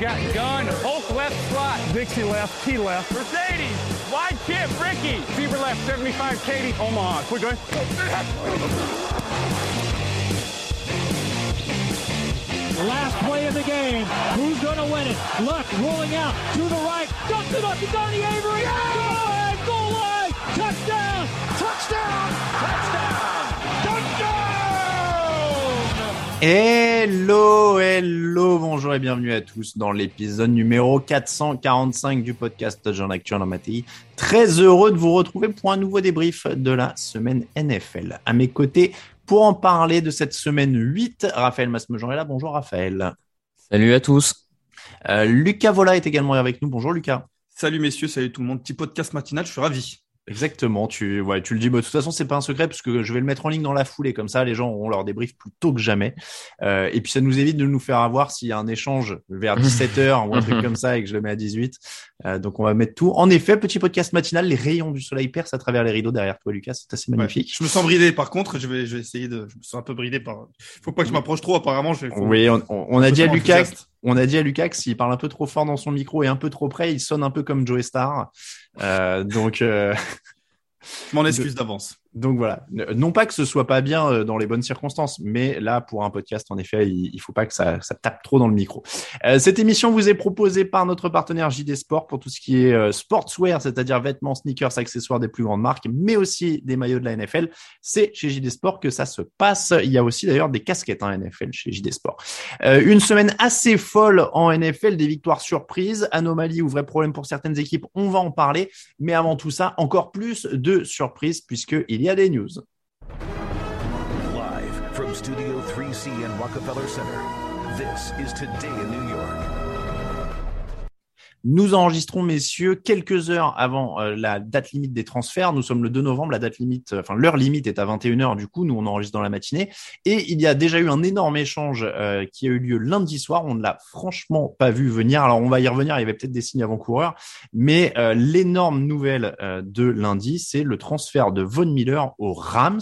Got gun, Hulk left slot. Dixie left, T left. Mercedes, wide chip, Ricky. Fever left, 75, Katie, Omaha. Quick going. Last play of the game. Who's going to win it? Luck rolling out to the right. Dumps it up to Donnie Avery. Line. Touchdown. Touchdown. Touchdown. Touchdown. Hello, hello, bonjour et bienvenue à tous dans l'épisode numéro 445 du podcast Jean Actuel en Matéi. Très heureux de vous retrouver pour un nouveau débrief de la semaine NFL. À mes côtés, pour en parler de cette semaine 8, Raphaël Masmejean est là. Bonjour Raphaël. Salut à tous. Euh, Lucas Vola est également avec nous. Bonjour Lucas. Salut messieurs, salut tout le monde. Petit podcast matinal, je suis ravi. Exactement, tu, ouais, tu le dis. Bah, de toute façon, c'est pas un secret parce que je vais le mettre en ligne dans la foulée. Comme ça, les gens auront leur débrief plus tôt que jamais. Euh, et puis, ça nous évite de nous faire avoir s'il y a un échange vers 17h ou un truc comme ça et que je le mets à 18. Euh, donc, on va mettre tout. En effet, petit podcast matinal, les rayons du soleil percent à travers les rideaux derrière toi, Lucas. C'est assez magnifique. Je me sens bridé. Par contre, je vais, je vais essayer de. Je me sens un peu bridé par. Faut pas que je m'approche trop. Apparemment, je vais. faut- Oui, on, on- on a dit à Lucas. On a dit à Lucas que s'il parle un peu trop fort dans son micro et un peu trop près, il sonne un peu comme Joe Star. Euh, donc, euh, Je m'en excuse d'avance. Donc voilà, non pas que ce soit pas bien euh, dans les bonnes circonstances, mais là pour un podcast en effet, il, faut pas que ça, tape trop dans le micro. Euh, cette émission vous est proposée par notre partenaire JD Sport pour tout ce qui est euh, sportswear, c'est-à-dire vêtements, sneakers, accessoires des plus grandes marques, mais aussi des maillots de la NFL. C'est chez JD Sport que ça se passe. Il y a aussi d'ailleurs des casquettes en NFL chez JD Sport. Une semaine assez folle en NFL, des victoires surprises, anomalies ou vrais problèmes pour certaines équipes. On va en parler, mais avant tout ça, encore plus de surprises puisque y a des news. Live from Studio 3C in Rockefeller Center, this is Today in New York. Nous enregistrons, messieurs, quelques heures avant euh, la date limite des transferts. Nous sommes le 2 novembre, la date limite, euh, enfin l'heure limite est à 21h, du coup, nous on enregistre dans la matinée. Et il y a déjà eu un énorme échange euh, qui a eu lieu lundi soir. On ne l'a franchement pas vu venir. Alors on va y revenir, il y avait peut-être des signes avant-coureurs. Mais euh, l'énorme nouvelle euh, de lundi, c'est le transfert de Von Miller aux Rams.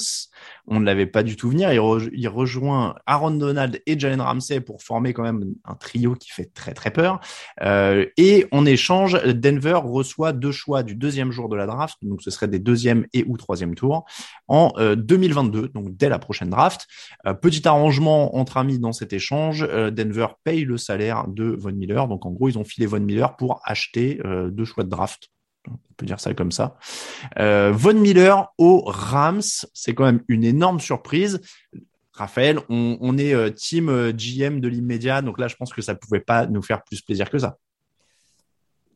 On ne l'avait pas du tout venir. Il, re- il rejoint Aaron Donald et Jalen Ramsey pour former quand même un trio qui fait très très peur. Euh, et en échange, Denver reçoit deux choix du deuxième jour de la draft, donc ce serait des deuxième et ou troisième tours, en euh, 2022, donc dès la prochaine draft. Euh, petit arrangement entre amis dans cet échange, euh, Denver paye le salaire de Von Miller, donc en gros ils ont filé Von Miller pour acheter euh, deux choix de draft. On peut dire ça comme ça. Euh, Von Miller aux Rams, c'est quand même une énorme surprise. Raphaël, on, est euh, team euh, GM de l'immédiat, donc là je pense que ça pouvait pas nous faire plus plaisir que ça.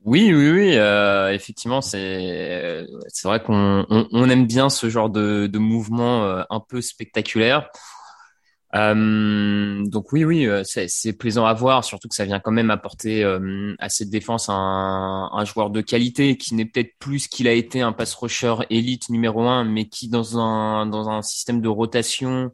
Oui, oui, oui. euh, effectivement, c'est c'est vrai qu'on on, on aime bien ce genre de, de mouvement euh, un peu spectaculaire. Euh, donc oui, oui, euh, c'est plaisant à voir, surtout que ça vient quand même apporter euh, à cette défense un, joueur de qualité qui n'est peut-être plus qu'il a été un pass rusher élite numéro un, mais qui dans un dans un système de rotation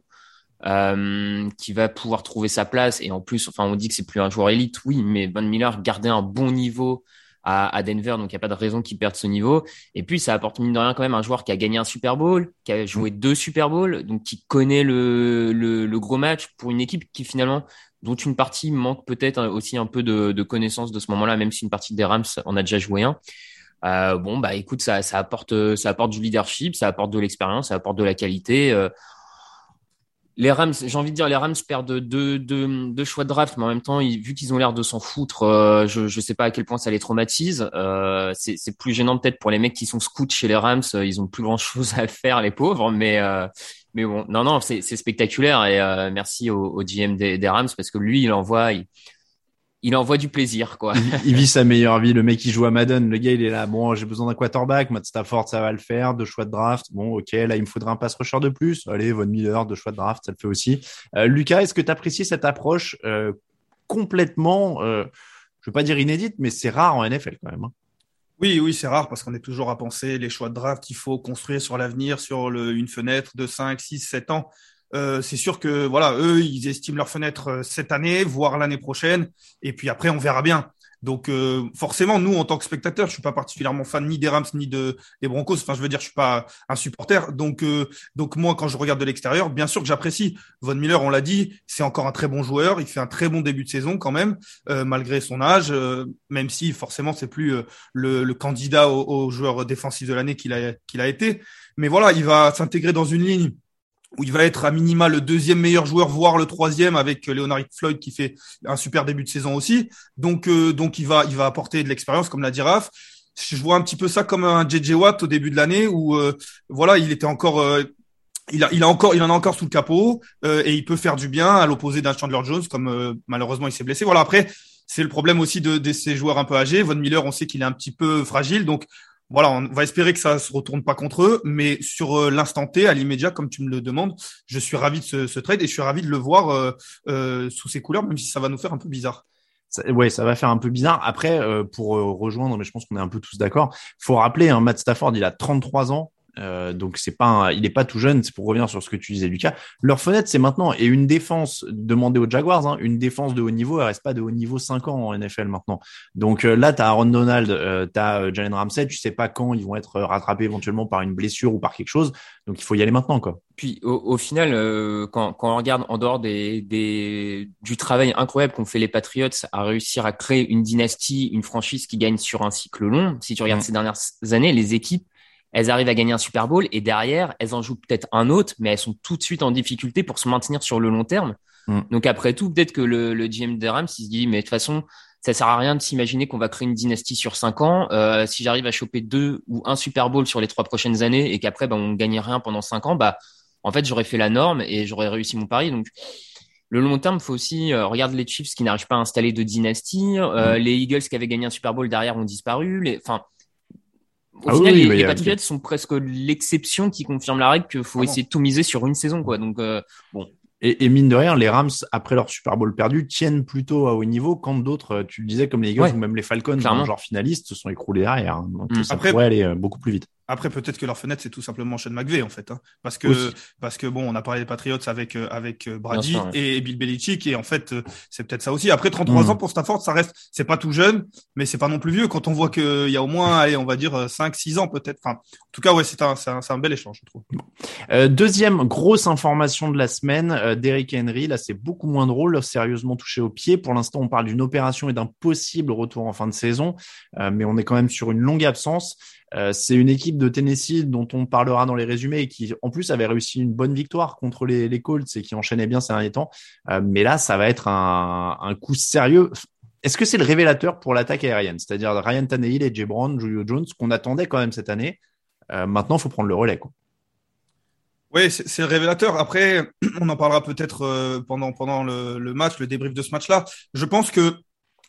euh, qui va pouvoir trouver sa place. Et en plus, enfin, on dit que c'est plus un joueur élite, oui, mais Von Miller gardait un bon niveau à, à Denver, donc il n'y a pas de raison qu'il perde ce niveau. Et puis ça apporte mine de rien quand même un joueur qui a gagné un Super Bowl, qui a joué deux Super Bowls, donc qui connaît le, le, le gros match pour une équipe qui finalement dont une partie manque peut-être aussi un peu de, de connaissance de ce moment-là, même si une partie des Rams en a déjà joué un. Euh, bon, bah écoute, ça, ça apporte, ça apporte du leadership, ça apporte de l'expérience, ça apporte de la qualité. Euh, les Rams, j'ai envie de dire, les Rams perdent deux, deux, deux choix de draft, mais en même temps, ils, vu qu'ils ont l'air de s'en foutre, euh, je ne sais pas à quel point ça les traumatise. Euh, c'est plus gênant peut-être pour les mecs qui sont scouts chez les Rams, euh, ils ont plus grand chose à faire, les pauvres, mais euh, mais bon, non non, c'est spectaculaire et euh, merci au, au GM des, des, Rams parce que lui, il envoie, il, il envoie du plaisir, quoi. il, vit sa meilleure vie. Le mec, il joue à Madden. Le gars, il est là. Bon, j'ai besoin d'un quarterback. Matt Stafford, ça va le faire. Deux choix de draft. Bon, ok. Là, il me faudra un pass rusher de plus. Allez, Von Miller, deux choix de draft, ça le fait aussi. Euh, Lucas, est-ce que tu apprécies cette approche euh, complètement, euh, je veux pas dire inédite, mais c'est rare en NFL quand même. Hein? Oui, oui, c'est rare parce qu'on est toujours à penser les choix de draft, il faut construire sur l'avenir, sur le, une fenêtre de 5, 6, 7 ans. Euh, c'est sûr que voilà, eux, ils estiment leur fenêtre euh, cette année, voire l'année prochaine, et puis après, on verra bien. Donc euh, forcément, nous, en tant que spectateurs, je suis pas particulièrement fan ni des Rams ni de des Broncos. Enfin, je veux dire, je suis pas un supporter. Donc, euh, donc moi, quand je regarde de l'extérieur, bien sûr que j'apprécie. Von Miller, on l'a dit, c'est encore un très bon joueur. Il fait un très bon début de saison quand même, euh, malgré son âge. même si forcément, c'est plus le, le, candidat au, au joueur défensif de l'année qu'il a qu'il a été. Mais voilà, il va s'intégrer dans une ligne où il va être à minima le deuxième meilleur joueur, voire le troisième, avec Leonard Floyd qui fait un super début de saison aussi. Donc, euh, donc il va, il va apporter de l'expérience, comme l'a dit Raph. Je vois un petit peu ça comme un JJ Watt au début de l'année où, euh, voilà, il était encore, euh, il a, il a encore, il en a encore sous le capot et il peut faire du bien à l'opposé d'un Chandler Jones, comme malheureusement il s'est blessé. Voilà, après. C'est le problème aussi de, de ces joueurs un peu âgés. Von Miller, on sait qu'il est un petit peu fragile, donc voilà, on va espérer que ça se retourne pas contre eux, mais sur euh, l'instant T, à l'immédiat, comme tu me le demandes, je suis ravi de ce, ce, trade et je suis ravi de le voir euh, euh, sous ces couleurs, même si ça va nous faire un peu bizarre. Ça, ouais, ça va faire un peu bizarre. Après, pour rejoindre, mais je pense qu'on est un peu tous d'accord, faut rappeler, hein, Matt Stafford, il a 33 ans. Euh, donc c'est pas, un, il est pas tout jeune. C'est pour revenir sur ce que tu disais, Lucas. Leur fenêtre, c'est maintenant. Et une défense demandée aux Jaguars, hein, une défense de haut niveau, elle reste pas de haut niveau 5 ans en NFL maintenant. Donc euh, là, t'as Aaron Donald, euh, t'as euh, Jalen Ramsey. Tu sais pas quand ils vont être rattrapés éventuellement par une blessure ou par quelque chose. Donc il faut y aller maintenant, quoi. Puis au, au final, euh, quand, quand, on regarde en dehors des, des du travail incroyable qu'ont fait les Patriots à réussir à créer une dynastie, une franchise qui gagne sur un cycle long, si tu regardes mmh. ces dernières années, les équipes elles arrivent à gagner un Super Bowl et derrière, elles en jouent peut-être un autre, mais elles sont tout de suite en difficulté pour se maintenir sur le long terme. Mm. Donc après tout, peut-être que le, le GM des Rams, il se dit, mais de toute façon, ça sert à rien de s'imaginer qu'on va créer une dynastie sur cinq ans. Euh, si j'arrive à choper deux ou un Super Bowl sur les trois prochaines années et qu'après, bah, on gagne rien pendant cinq ans, bah, en fait, j'aurais fait la norme et j'aurais réussi mon pari. Donc, le long terme, faut aussi euh, regarde les Chiefs qui n'arrivent pas à installer de dynastie, euh, mm. les Eagles qui avaient gagné un Super Bowl derrière ont disparu. Les, enfin, au ah final, oui, les, les Patriots sont presque l'exception qui confirme la règle qu'il faut ah essayer de tout miser sur une saison, quoi. Donc, euh, bon. Et, et, mine de rien, les Rams, après leur Super Bowl perdu, tiennent plutôt à haut niveau quand d'autres, euh, tu le disais, comme les Eagles ouais. ou même les Falcons, genre finalistes, se sont écroulés derrière. Hein. Donc, mmh. ça après, pourrait aller euh, beaucoup plus vite. Après, peut-être que leur fenêtre, c'est tout simplement Sean McVay, en fait. Hein. Parce que, Aussi. parce que bon, on a parlé des Patriots avec, euh, avec Brady sûr, ouais. et Bill Belichick, et en fait, c'est peut-être ça aussi. Après, 33 mmh. ans pour Stafford, ça reste, c'est pas tout jeune, mais c'est pas non plus vieux. Quand on voit qu'il y a au moins, allez, on va dire 5, 6 ans peut-être. Enfin, en tout cas, ouais, c'est un, c'est un, un, bel échange, je trouve. Euh, deuxième grosse information de la semaine, euh, Derrick Henry. Là, c'est beaucoup moins drôle, sérieusement touché au pied. Pour l'instant, on parle d'une opération et d'un possible retour en fin de saison, euh, mais on est quand même sur une longue absence. Euh, c'est une équipe de Tennessee dont on parlera dans les résumés et qui, en plus, avait réussi une bonne victoire contre les, les Colts et qui enchaînait bien ces derniers temps. Euh, mais là, ça va être un, un coup sérieux. Est-ce que c'est le révélateur pour l'attaque aérienne? C'est-à-dire Ryan Tannehill et Jay Brown, Julio Jones, qu'on attendait quand même cette année. Euh, maintenant, il faut prendre le relais. Quoi. Oui, c'est le révélateur. Après, on en parlera peut-être euh, pendant, pendant le, le, match, le débrief de ce match-là. Je pense que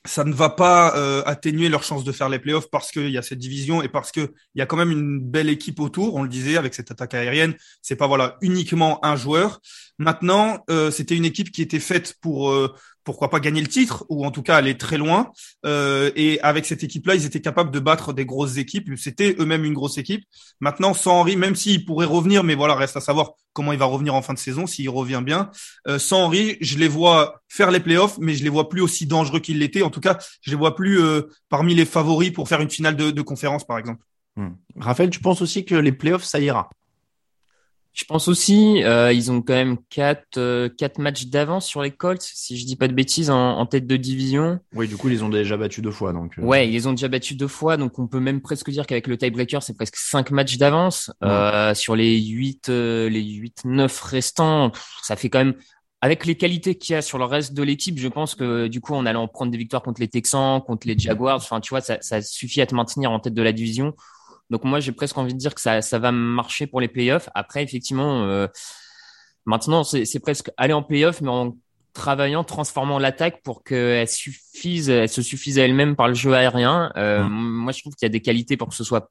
ça ne va pas euh, atténuer leur chance de faire les playoffs parce qu'il y a cette division et parce qu'il y a quand même une belle équipe autour. On le disait avec cette attaque aérienne, c'est pas voilà uniquement un joueur. Maintenant, euh, c'était une équipe qui était faite pour euh, pourquoi pas gagner le titre ou en tout cas aller très loin. Euh, et avec cette équipe-là, ils étaient capables de battre des grosses équipes. C'était eux-mêmes une grosse équipe. Maintenant, sans Henry, même s'il pourrait revenir, mais voilà, reste à savoir comment il va revenir en fin de saison, s'il revient bien. Euh, sans Henry, je les vois faire les playoffs, mais je les vois plus aussi dangereux qu'ils l'étaient. En tout cas, je les vois plus euh, parmi les favoris pour faire une finale de, conférence, par exemple. Hmm. Raphaël, tu penses aussi que les playoffs, ça ira? Pense aussi, euh, ils ont quand même quatre, euh, quatre matchs d'avance sur les Colts, si je dis pas de bêtises, en, tête de division. Oui, du coup, ils ont déjà battu deux fois. Donc, euh. Ouais, ils les ont déjà battu deux fois, donc on peut même presque dire qu'avec le tiebreaker, c'est presque cinq matchs d'avance. Euh, sur les huit, les huit, neuf restants, ça fait quand même avec les qualités qu'il y a sur le reste de l'équipe, je pense que du coup, en allant prendre des victoires contre les Texans, contre les Jaguars, enfin, tu vois, ça, ça suffit à te maintenir en tête de la division. Donc moi, j'ai presque envie de dire que ça, ça va marcher pour les playoffs. Après, effectivement, euh, maintenant, c'est presque aller en playoffs, mais en travaillant, transformant l'attaque pour qu'elle suffise, elle se suffise à elle-même par le jeu aérien. Euh, mmh. Moi, je trouve qu'il y a des qualités pour que ce soit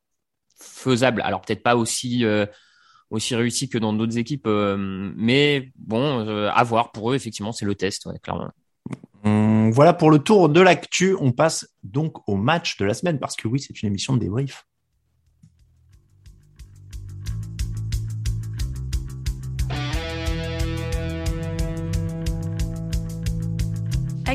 faisable. Alors peut-être pas aussi euh, aussi réussi que dans d'autres équipes, mais bon, à voir pour eux. Effectivement, c'est le test, ouais, clairement. Voilà pour le tour de l'actu. On passe donc au match de la semaine parce que oui, c'est une émission de débrief.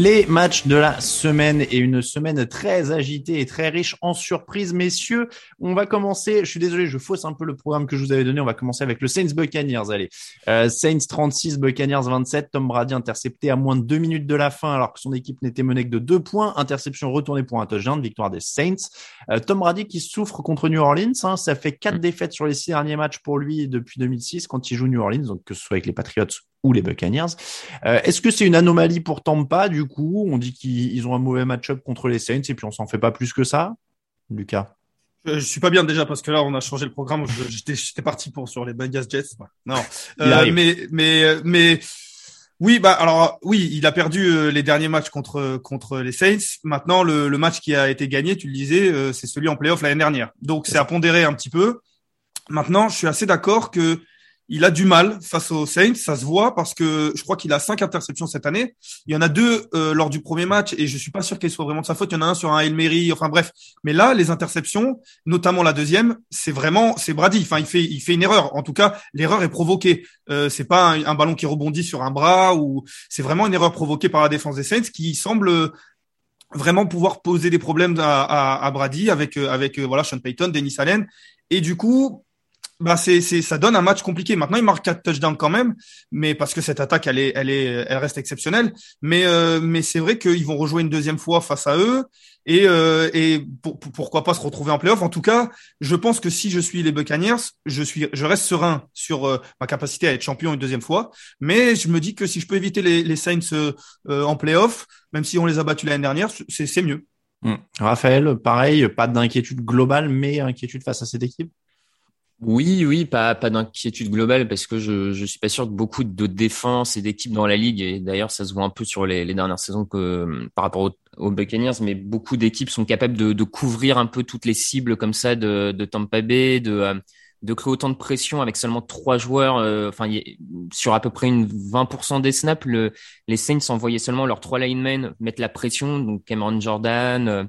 Les matchs de la semaine et une semaine très agitée et très riche en surprises, messieurs. On va commencer. Je suis désolé, je fausse un peu le programme que je vous avais donné. On va commencer avec le Saints Buccaneers. Allez, euh, Saints 36, Buccaneers 27. Tom Brady intercepté à moins de deux minutes de la fin, alors que son équipe n'était menée que de deux points. Interception retournée pour un touchdown, victoire des Saints. Euh, Tom Brady qui souffre contre New Orleans. Hein, ça fait quatre mm. défaites sur les six derniers matchs pour lui depuis 2006 quand il joue New Orleans, donc que ce soit avec les Patriots ou les Buccaneers. Euh, est-ce que c'est une anomalie pour Tampa du coup? On dit qu'ils ont un mauvais match-up contre les Saints et puis on s'en fait pas plus que ça Lucas? Je, je suis pas bien déjà parce que là on a changé le programme. J'étais parti pour sur les Bengals Jets. Non, euh, mais mais mais oui, bah alors oui, il a perdu euh, les derniers matchs contre contre les Saints. Maintenant, le, le match qui a été gagné, tu le disais, c'est celui en playoff l'année dernière. Donc c'est à pondérer un petit peu. Maintenant, je suis assez d'accord que il a du mal face aux Saints, ça se voit parce que je crois qu'il a cinq interceptions cette année. Il y en a deux euh, lors du premier match et je suis pas sûr qu'elles soient vraiment de sa faute. Il y en a un sur un Hail enfin bref. Mais là, les interceptions, notamment la deuxième, c'est vraiment c'est Brady. Enfin, il fait il fait une erreur. En tout cas, l'erreur est provoquée. Euh, c'est pas un, ballon qui rebondit sur un bras ou c'est vraiment une erreur provoquée par la défense des Saints qui semble vraiment pouvoir poser des problèmes à, à, Brady avec euh, avec euh, voilà Sean Payton, Dennis Allen et du coup bah c'est c'est ça donne un match compliqué. Maintenant il marque quatre touchdowns quand même, mais parce que cette attaque elle est elle est elle reste exceptionnelle. Mais euh, mais c'est vrai qu'ils vont rejouer une deuxième fois face à eux et euh, et pourquoi pas se retrouver en playoff. En tout cas, je pense que si je suis les Buccaneers, je suis je reste serein sur euh, ma capacité à être champion une deuxième fois. Mais je me dis que si je peux éviter les les Saints en playoff, même si on les a battus l'année dernière, c'est c'est mieux. Mmh. Raphaël, pareil, pas d'inquiétude globale, mais inquiétude face à cette équipe? Oui, oui, pas, pas d'inquiétude globale parce que je, je suis pas sûr que beaucoup de défense et d'équipes dans la ligue, et d'ailleurs ça se voit un peu sur les, les dernières saisons que par rapport aux, Buccaneers, mais beaucoup d'équipes sont capables de, couvrir un peu toutes les cibles comme ça de, de Tampa Bay, de, euh, de créer autant de pression avec seulement trois joueurs. Euh, enfin, sur à peu près une 20% des snaps, le, les Saints envoyaient seulement leurs trois linemen mettre la pression, donc Cameron Jordan. Euh,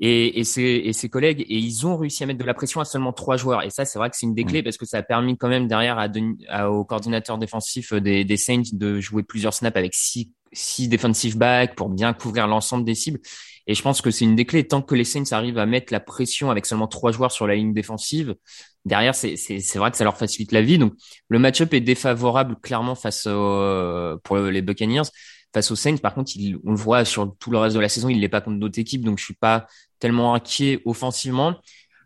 et, et, ses, et, ses, collègues et ils ont réussi à mettre de la pression à seulement trois joueurs. Et ça c'est vrai que c'est une des clés parce que ça a permis quand même derrière à, à au coordinateur défensif des, des, Saints de jouer plusieurs snaps avec six, six defensive backs pour bien couvrir l'ensemble des cibles. Et je pense que c'est une des clés. Tant que les Saints arrivent à mettre la pression avec seulement trois joueurs sur la ligne défensive derrière c'est c'est vrai que ça leur facilite la vie. Donc le match-up est défavorable clairement face au, pour les Buccaneers face aux Saints. Par contre, il, on le voit sur tout le reste de la saison, il l'est pas contre d'autres équipes, donc je suis pas tellement inquiet offensivement.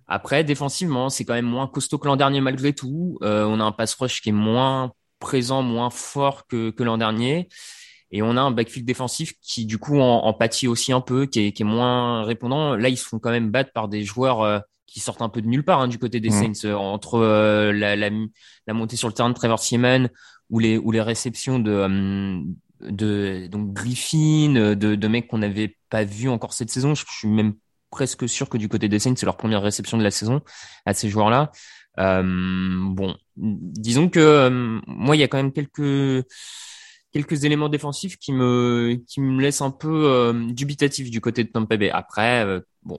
Après, défensivement, c'est quand même moins costaud que l'an dernier malgré tout. Euh, on a un pass rush qui est moins présent, moins fort que, que l'an dernier. Et on a un backfield défensif qui, du coup, en, en pâtit aussi un peu, qui est, qui est, moins répondant. Là, ils se font quand même battre par des joueurs euh, qui sortent un peu de nulle part hein, du côté des mmh. Saints. Euh, entre euh, la, la, la, montée sur le terrain de Trevor Seaman ou les, ou les réceptions de, de donc Griffin, de, de mecs qu'on n'avait pas vu encore cette saison. Je, suis même presque sûr que du côté des Saints, c'est leur première réception de la saison à ces joueurs-là. Euh, bon, disons que euh, moi, il y a quand même quelques quelques éléments défensifs qui me qui me laissent un peu euh, dubitatif du côté de Tampa Bay. Après, bon,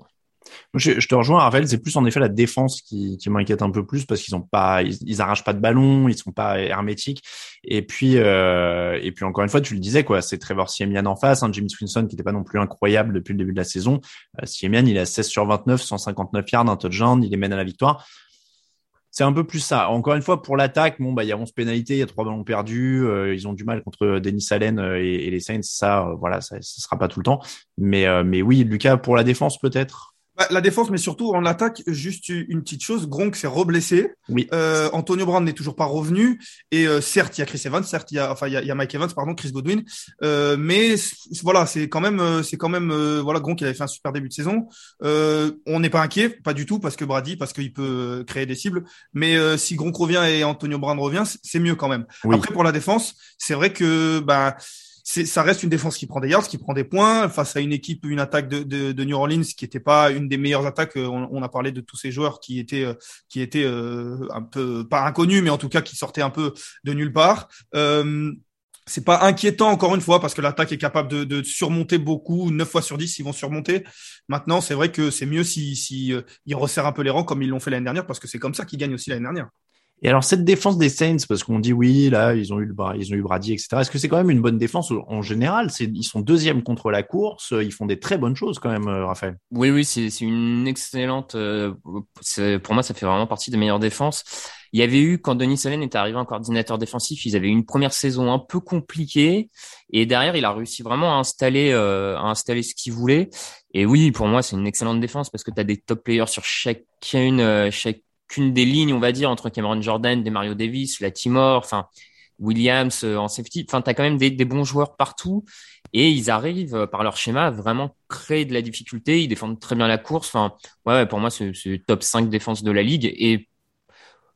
je, te rejoins, Raphaël. C'est plus en effet la défense qui, qui m'inquiète un peu plus parce qu'ils ont pas, ils, ils, pas de ballon, ils sont pas hermétiques. Et puis, euh, et puis encore une fois, tu le disais quoi, c'est Trevor Siemian en face, hein, James Winston qui n'était pas non plus incroyable depuis le début de la saison. Euh, Siemian, il a 16 sur 29, 159 yards, un touchdown, il les mène à la victoire. C'est un peu plus ça. Encore une fois, pour l'attaque, bon, bah, il y a 11 pénalités, il y a trois ballons perdus. Euh, ils ont du mal contre Denis Allen euh, et, et, les Saints. Ça, euh, voilà, ça, ça sera pas tout le temps. Mais, euh, mais oui, Lucas, pour la défense, peut-être? Bah, la défense, mais surtout en attaque, juste une petite chose. Gronk s'est reblessé. Oui. Euh, Antonio Brown n'est toujours pas revenu. Et euh, certes, il y a Chris Evans, certes, il y a, enfin, il y a, il y a Mike Evans, pardon, Chris Godwin. Euh, mais voilà, c'est quand même, euh, c'est quand même, euh, voilà, Gronk il avait fait un super début de saison. Euh, on n'est pas inquiet, pas du tout, parce que Brady, parce qu'il peut créer des cibles. Mais si Gronk revient et Antonio Brown revient, c'est mieux quand même. Oui. Après, pour la défense, c'est vrai que, bah, ça reste une défense qui prend des yards, qui prend des points face à une équipe, une attaque de, de, de New Orleans qui n'était pas une des meilleures attaques. On, on, a parlé de tous ces joueurs qui étaient qui étaient euh, un peu pas inconnus, mais en tout cas qui sortaient un peu de nulle part. Euh, c'est pas inquiétant encore une fois parce que l'attaque est capable de, de, surmonter beaucoup. 9 fois sur 10, ils vont surmonter. Maintenant, c'est vrai que c'est mieux si, si euh, ils resserrent un peu les rangs comme ils l'ont fait l'année dernière parce que c'est comme ça qu'ils gagnent aussi l'année dernière. Et alors cette défense des Saints, parce qu'on dit oui, là ils ont eu le ils ont eu Brady, etc. Est-ce que c'est quand même une bonne défense en général? Ils sont deuxième contre la course, ils font des très bonnes choses quand même, Raphaël. Oui, oui, c'est c'est une excellente. Euh, pour moi, ça fait vraiment partie des meilleures défenses. Il y avait eu quand Denis Allen était arrivé en coordinateur défensif, ils avaient eu une première saison un peu compliquée et derrière il a réussi vraiment à installer euh, à installer ce qu'il voulait. Et oui, pour moi c'est une excellente défense parce que tu as des top players sur chacune euh, chaque qu'une des lignes, on va dire, entre Cameron Jordan, des Mario Davis, la Timor, enfin Williams euh, en safety. Enfin, t'as quand même des, des, bons joueurs partout et ils arrivent euh, par leur schéma à vraiment créer de la difficulté. Ils défendent très bien la course. Enfin, ouais, pour moi, c'est top 5 défense de la ligue et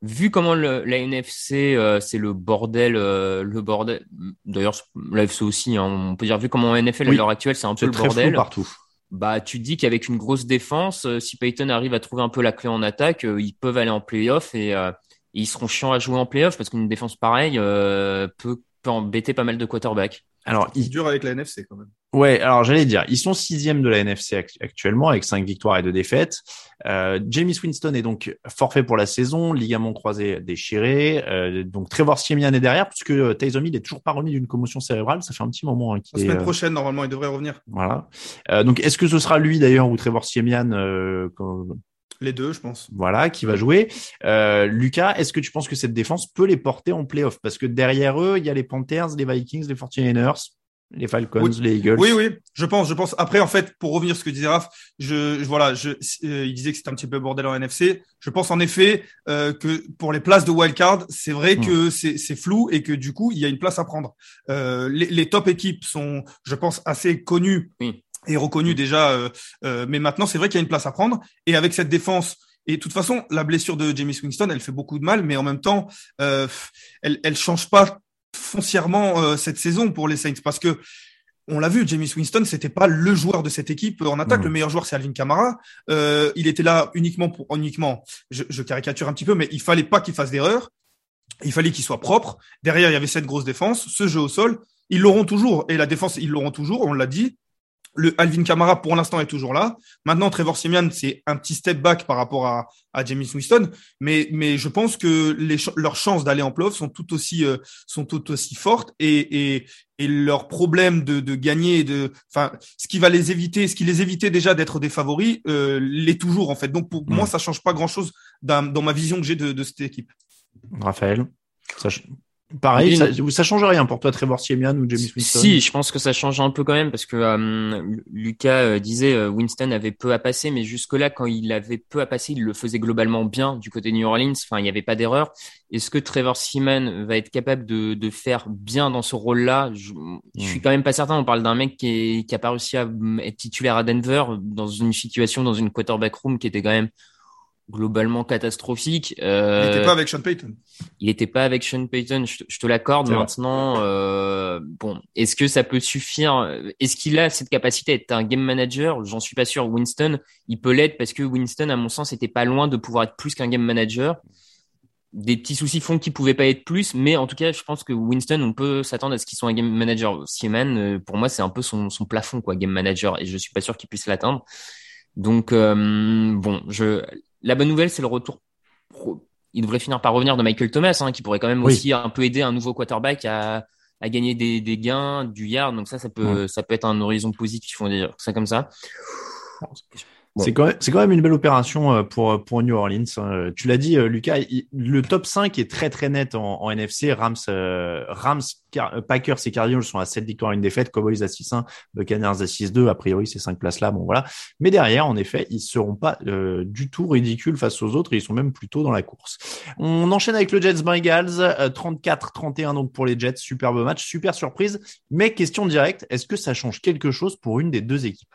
vu comment le, la NFC euh, c'est le bordel, euh, le bordel. D'ailleurs, la FC aussi. Hein, on peut dire vu comment NFL oui, à l'heure actuelle, c'est un peu le bordel partout bah tu te dis qu'avec une grosse défense, euh, si Payton arrive à trouver un peu la clé en attaque, euh, ils peuvent aller en playoff et, euh, et, ils seront chiants à jouer en playoff parce qu'une défense pareille euh, peut, peut embêter pas mal de quarterbacks. Alors, il dur avec la NFC quand même. Ouais, alors j'allais dire, ils sont sixième de la NFC actuellement avec cinq victoires et deux défaites. Euh, James Winston est donc forfait pour la saison, ligament croisé déchiré. Euh, donc Trevor Siemian est derrière puisque Taysom Hill est toujours pas remis d'une commotion cérébrale. Ça fait un petit moment. Hein, la semaine est, prochaine, euh... normalement, il devrait revenir. Voilà. Euh, donc est-ce que ce sera lui d'ailleurs ou Trevor Siemian quand... Les deux, je pense. Voilà, qui va jouer. Euh, Lucas, est-ce que tu penses que cette défense peut les porter en playoff? Parce que derrière eux, il y a les Panthers, les Vikings, les 49ers, les Falcons, oui. les Eagles. Oui, oui, je pense, je pense. Après, en fait, pour revenir à ce que disait Raph, je, je voilà, je, euh, il disait que c'était un petit peu bordel en NFC. Je pense en effet euh, que pour les places de wildcard, c'est vrai mmh. que c'est flou et que du coup, il y a une place à prendre. Euh, les, les top équipes sont, je pense, assez connues. Oui est reconnu déjà, euh, euh, mais maintenant c'est vrai qu'il y a une place à prendre. Et avec cette défense, et de toute façon, la blessure de Jamie Winston, elle fait beaucoup de mal, mais en même temps, euh, elle, elle change pas foncièrement euh, cette saison pour les Saints parce que on l'a vu, Jamie Winston, c'était pas le joueur de cette équipe en attaque. Mmh. Le meilleur joueur, c'est Alvin Kamara. Euh, il était là uniquement pour uniquement. Je, je, caricature un petit peu, mais il fallait pas qu'il fasse d'erreur. Il fallait qu'il soit propre. Derrière, il y avait cette grosse défense, ce jeu au sol. Ils l'auront toujours. Et la défense, ils l'auront toujours. On l'a dit. Le Alvin Kamara, pour l'instant, est toujours là. Maintenant, Trevor Siemian, c'est un petit step back par rapport à, à James Winston. Mais, mais je pense que les, leurs chances d'aller en playoff sont tout aussi, euh, sont tout aussi fortes et, et, et leur problème de, de gagner, de, enfin, ce qui va les éviter, ce qui les évitait déjà d'être des favoris, euh, l'est toujours, en fait. Donc, pour mmh. moi, ça change pas grand chose dans, dans ma vision que j'ai de, de cette équipe. Raphaël, ça, Pareil, ça, ça change rien pour toi, Trevor Siemian ou James Winston Si, je pense que ça change un peu quand même parce que euh, Lucas euh, disait euh, Winston avait peu à passer, mais jusque-là, quand il avait peu à passer, il le faisait globalement bien du côté de New Orleans. Enfin, il n'y avait pas d'erreur. Est-ce que Trevor Siemian va être capable de, de faire bien dans ce rôle-là? Je, mmh. je, suis quand même pas certain. On parle d'un mec qui, est, qui a pas réussi à être titulaire à Denver dans une situation, dans une quarterback room qui était quand même globalement catastrophique. Euh, il n'était pas avec Sean Payton. Il n'était pas avec Sean Payton, je te, je te l'accorde. Maintenant, euh, bon, est-ce que ça peut suffire Est-ce qu'il a cette capacité à être un game manager? J'en suis pas sûr. Winston, il peut l'être parce que Winston, à mon sens, était pas loin de pouvoir être plus qu'un game manager. Des petits soucis font qu'il pouvait pas être plus, mais en tout cas, je pense que Winston, on peut s'attendre à ce qu'il soit un game manager. Seaman, euh, pour moi, c'est un peu son, son plafond, quoi, game manager, et je suis pas sûr qu'il puisse l'atteindre. Donc, euh, bon, je, la bonne nouvelle, c'est le retour. Il devrait finir par revenir de Michael Thomas, hein, qui pourrait quand même aussi un peu aider un nouveau quarterback à, à gagner des, des, gains, du yard. Donc ça, ça peut, ça peut être un horizon positif, on va dire ça comme ça. C'est quand, même, une belle opération euh, pour, New Orleans. Hein. Tu l'as dit, euh, Lucas, le top 5 est très très net en, NFC. Rams, euh, Rams Packers et Cardinals sont à 7 victoires et une défaite. Cowboys à 6-1, Buccaneers à 6-2. A priori, ces cinq places-là, bon voilà. Mais derrière, en effet, ils seront pas du tout ridicules face aux autres. ils sont même plutôt dans la course. On enchaîne avec le Jets Bengals, 34-31 donc pour les Jets. Superbe match, super surprise. Mais question directe, est-ce que ça change quelque chose pour une des deux équipes?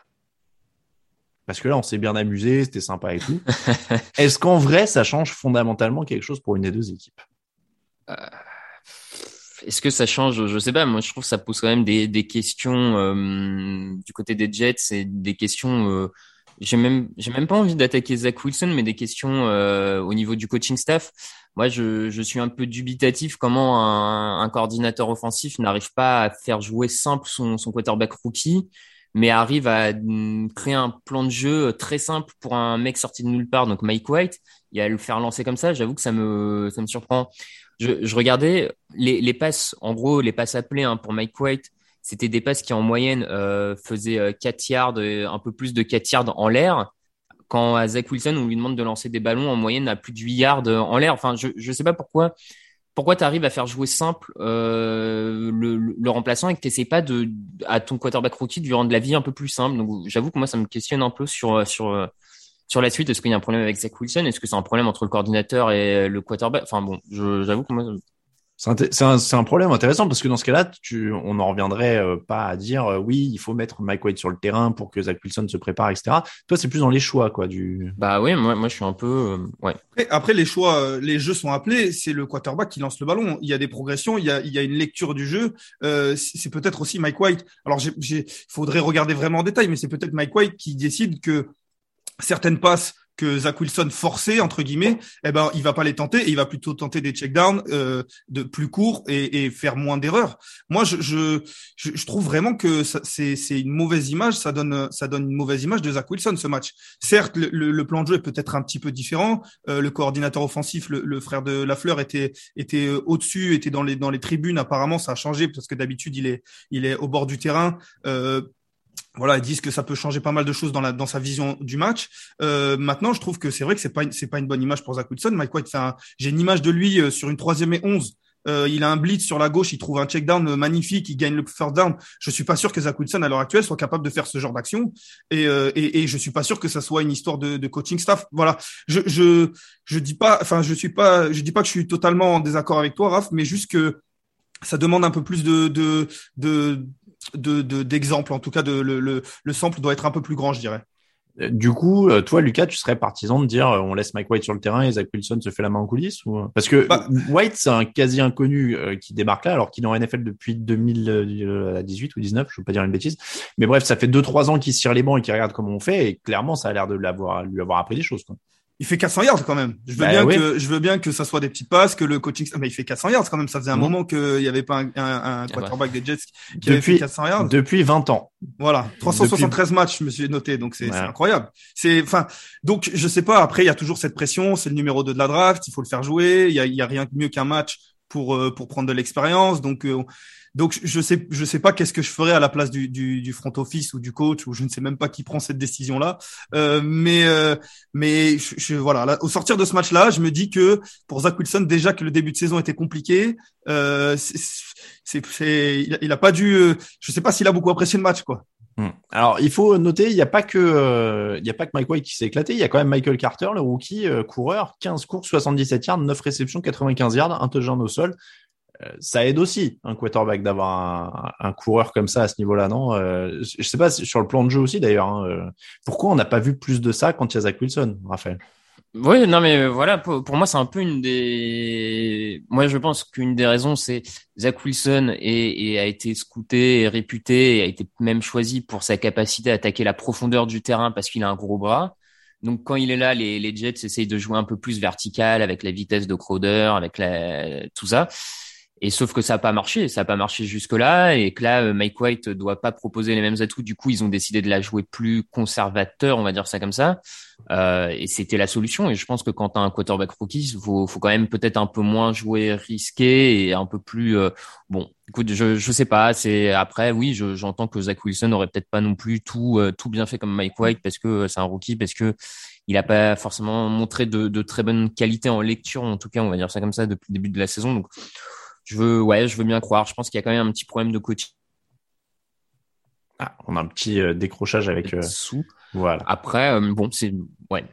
Parce que là, on s'est bien amusé, c'était sympa et tout. Est-ce qu'en vrai, ça change fondamentalement quelque chose pour une des deux équipes? Euh, Est-ce que ça change? Je sais pas. Moi, je trouve que ça pose quand même des, des questions euh, du côté des Jets et des questions. Euh, j'ai même, j'ai même pas envie d'attaquer Zach Wilson, mais des questions au niveau du coaching staff. Moi, je, je suis un peu dubitatif comment un, un coordinateur offensif n'arrive pas à faire jouer simple son, son quarterback rookie mais arrive à mm, créer un plan de jeu euh, très simple pour un mec sorti de nulle part, donc Mike White, et à le faire lancer comme ça, j'avoue que ça me, ça me surprend. Je, regardais les, les passes, en gros, les passes appelées hein, pour Mike White, c'était des passes qui en moyenne euh, faisaient 4 euh, yards, un peu plus de 4 yards en l'air. Quand à Zach Wilson, on lui demande de lancer des ballons en moyenne à plus de 8 yards en l'air. Enfin, je ne sais pas pourquoi pourquoi tu arrives à faire jouer simple euh, le, le, remplaçant et que tu pas de à ton quarterback rookie de lui rendre la vie un peu plus simple? Donc j'avoue que moi ça me questionne un peu sur sur sur la suite. Est-ce qu'il y a un problème avec Zach Wilson? Est-ce que c'est un problème entre le coordinateur et le quarterback? Enfin bon, j'avoue que moi c'est un, un, problème intéressant parce que dans ce cas-là, tu, on n'en reviendrait euh, pas à dire euh, oui, il faut mettre Mike White sur le terrain pour que Zach Wilson se prépare, etc. Toi, c'est plus dans les choix, quoi. Du. Bah oui, moi, moi, je suis un peu, euh, ouais. Après, les choix, les jeux sont appelés. C'est le quarterback qui lance le ballon. Il y a des progressions, il y a, il y a une lecture du jeu. c'est peut-être aussi Mike White. Alors, il faudrait regarder vraiment en détail, mais c'est peut-être Mike White qui décide que certaines passes que Zach Wilson forcé entre guillemets, eh ben il va pas les tenter il va plutôt tenter des checkdowns euh, de plus courts et, et faire moins d'erreurs. Moi, je, je, je, trouve vraiment que c'est c'est une mauvaise image. Ça donne ça donne une mauvaise image de Zach Wilson ce match. Certes, le, le, plan de jeu est peut-être un petit peu différent. Euh, le coordinateur offensif, le, le, frère de Lafleur, était était euh, au dessus, était dans les dans les tribunes. Apparemment, ça a changé parce que d'habitude il est il est au bord du terrain. Euh, voilà, ils disent que ça peut changer pas mal de choses dans, sa vision du match. Euh, maintenant, je trouve que c'est vrai que c'est pas pas une bonne image pour Zach Wilson. Mike White j'ai une image de lui euh, sur une troisième et onze. Euh, il a un blitz sur la gauche, il trouve un check down magnifique, il gagne le first down. Je suis pas sûr que Zach Wilson à l'heure actuelle soit capable de faire ce genre d'action et, euh, et, je suis pas sûr que ça soit une histoire de, coaching staff. Voilà, je je dis pas, enfin je suis pas, je dis pas que je suis totalement en désaccord avec toi, Raph, mais juste que ça demande un peu plus de de d'exemples. en tout cas, de, le, le, le sample doit être un peu plus grand, je dirais. Euh, du coup, euh, toi, Lucas, tu serais partisan de dire euh, on laisse Mike White sur le terrain et Zach Wilson se fait la main en coulisses ou... Parce que bah, White, c'est un quasi inconnu qui débarque là, alors qu'il est en NFL depuis 2018 ou 19, je veux pas dire une bêtise. Mais bref, ça fait deux trois ans qu'il tire les bancs et qu'il regarde comment on fait, et clairement, ça a l'air de l'avoir lui avoir appris des choses. Quoi il fait 400 yards quand même. Je veux bah bien que je veux bien que ça soit des petites passes, que le coaching. Mais il fait 400 yards quand même. Ça faisait un mmh. moment qu'il n'y avait pas un, un, un ah bah. quarterback des Jets qui depuis, avait fait 400 yards. Depuis 20 ans. Voilà, 373 matchs, je me suis noté. Donc c'est incroyable. C'est enfin donc je sais pas. Après il y a toujours cette pression. C'est le numéro 2 de la draft. Il faut le faire jouer. Il y a, il y a rien de mieux qu'un match pour euh, pour prendre de l'expérience. Donc euh, donc je sais je sais pas qu'est-ce que je ferais à la place du, du, front office ou du coach ou je ne sais même pas qui prend cette décision là. Euh, mais euh, mais je, voilà au sortir de ce match là, je me dis que pour Zach Wilson déjà que le début de saison était compliqué. Euh, c'est il, il a pas dû. Euh, je sais pas s'il a beaucoup apprécié le match quoi. Hmm. Alors, il faut noter, il n'y a pas que, euh, il y a pas que Mike White qui s'est éclaté. Il y a quand même Michael Carter, le rookie coureur, 15 courses, 77 yards, 9 réceptions, 95 yards, un touchdown au sol. Euh, ça aide aussi un quarterback d'avoir un, coureur comme ça à ce niveau-là, non? Euh, Je sais pas sur le plan de jeu aussi d'ailleurs. Hein, euh, pourquoi on n'a pas vu plus de ça quand il y a Zach Wilson, Raphaël? Oui, non, mais voilà, pour, pour moi, c'est un peu une des. Moi, je pense qu'une des raisons, c'est Zach Wilson et, et a été scouté et réputé et a été même choisi pour sa capacité à attaquer la profondeur du terrain parce qu'il a un gros bras. Donc, quand il est là, les, les Jets essayent de jouer un peu plus vertical avec la vitesse de Crowder, avec la, tout ça. Et sauf que ça n'a pas marché, ça n'a pas marché jusque-là, et que là, euh, Mike White doit pas proposer les mêmes atouts. Du coup, ils ont décidé de la jouer plus conservateur, on va dire ça comme ça. Euh, et c'était la solution. Et je pense que quand tu as un quarterback rookie, faut, faut quand même peut-être un peu moins jouer risqué et un peu plus. Euh, bon, écoute, je je sais pas. C'est après, oui, j'entends que Zach Wilson aurait peut-être pas non plus tout euh, tout bien fait comme Mike White parce que c'est un rookie, parce que il a pas forcément montré de, de très bonnes qualités en lecture, en tout cas, on va dire ça comme ça depuis le début de la saison. Donc je veux, ouais, je veux bien croire. Je pense qu'il y a quand même un petit problème de coaching. Ah, on a un petit euh, décrochage avec euh, sous. Voilà. Après, euh, bon, c'est ouais.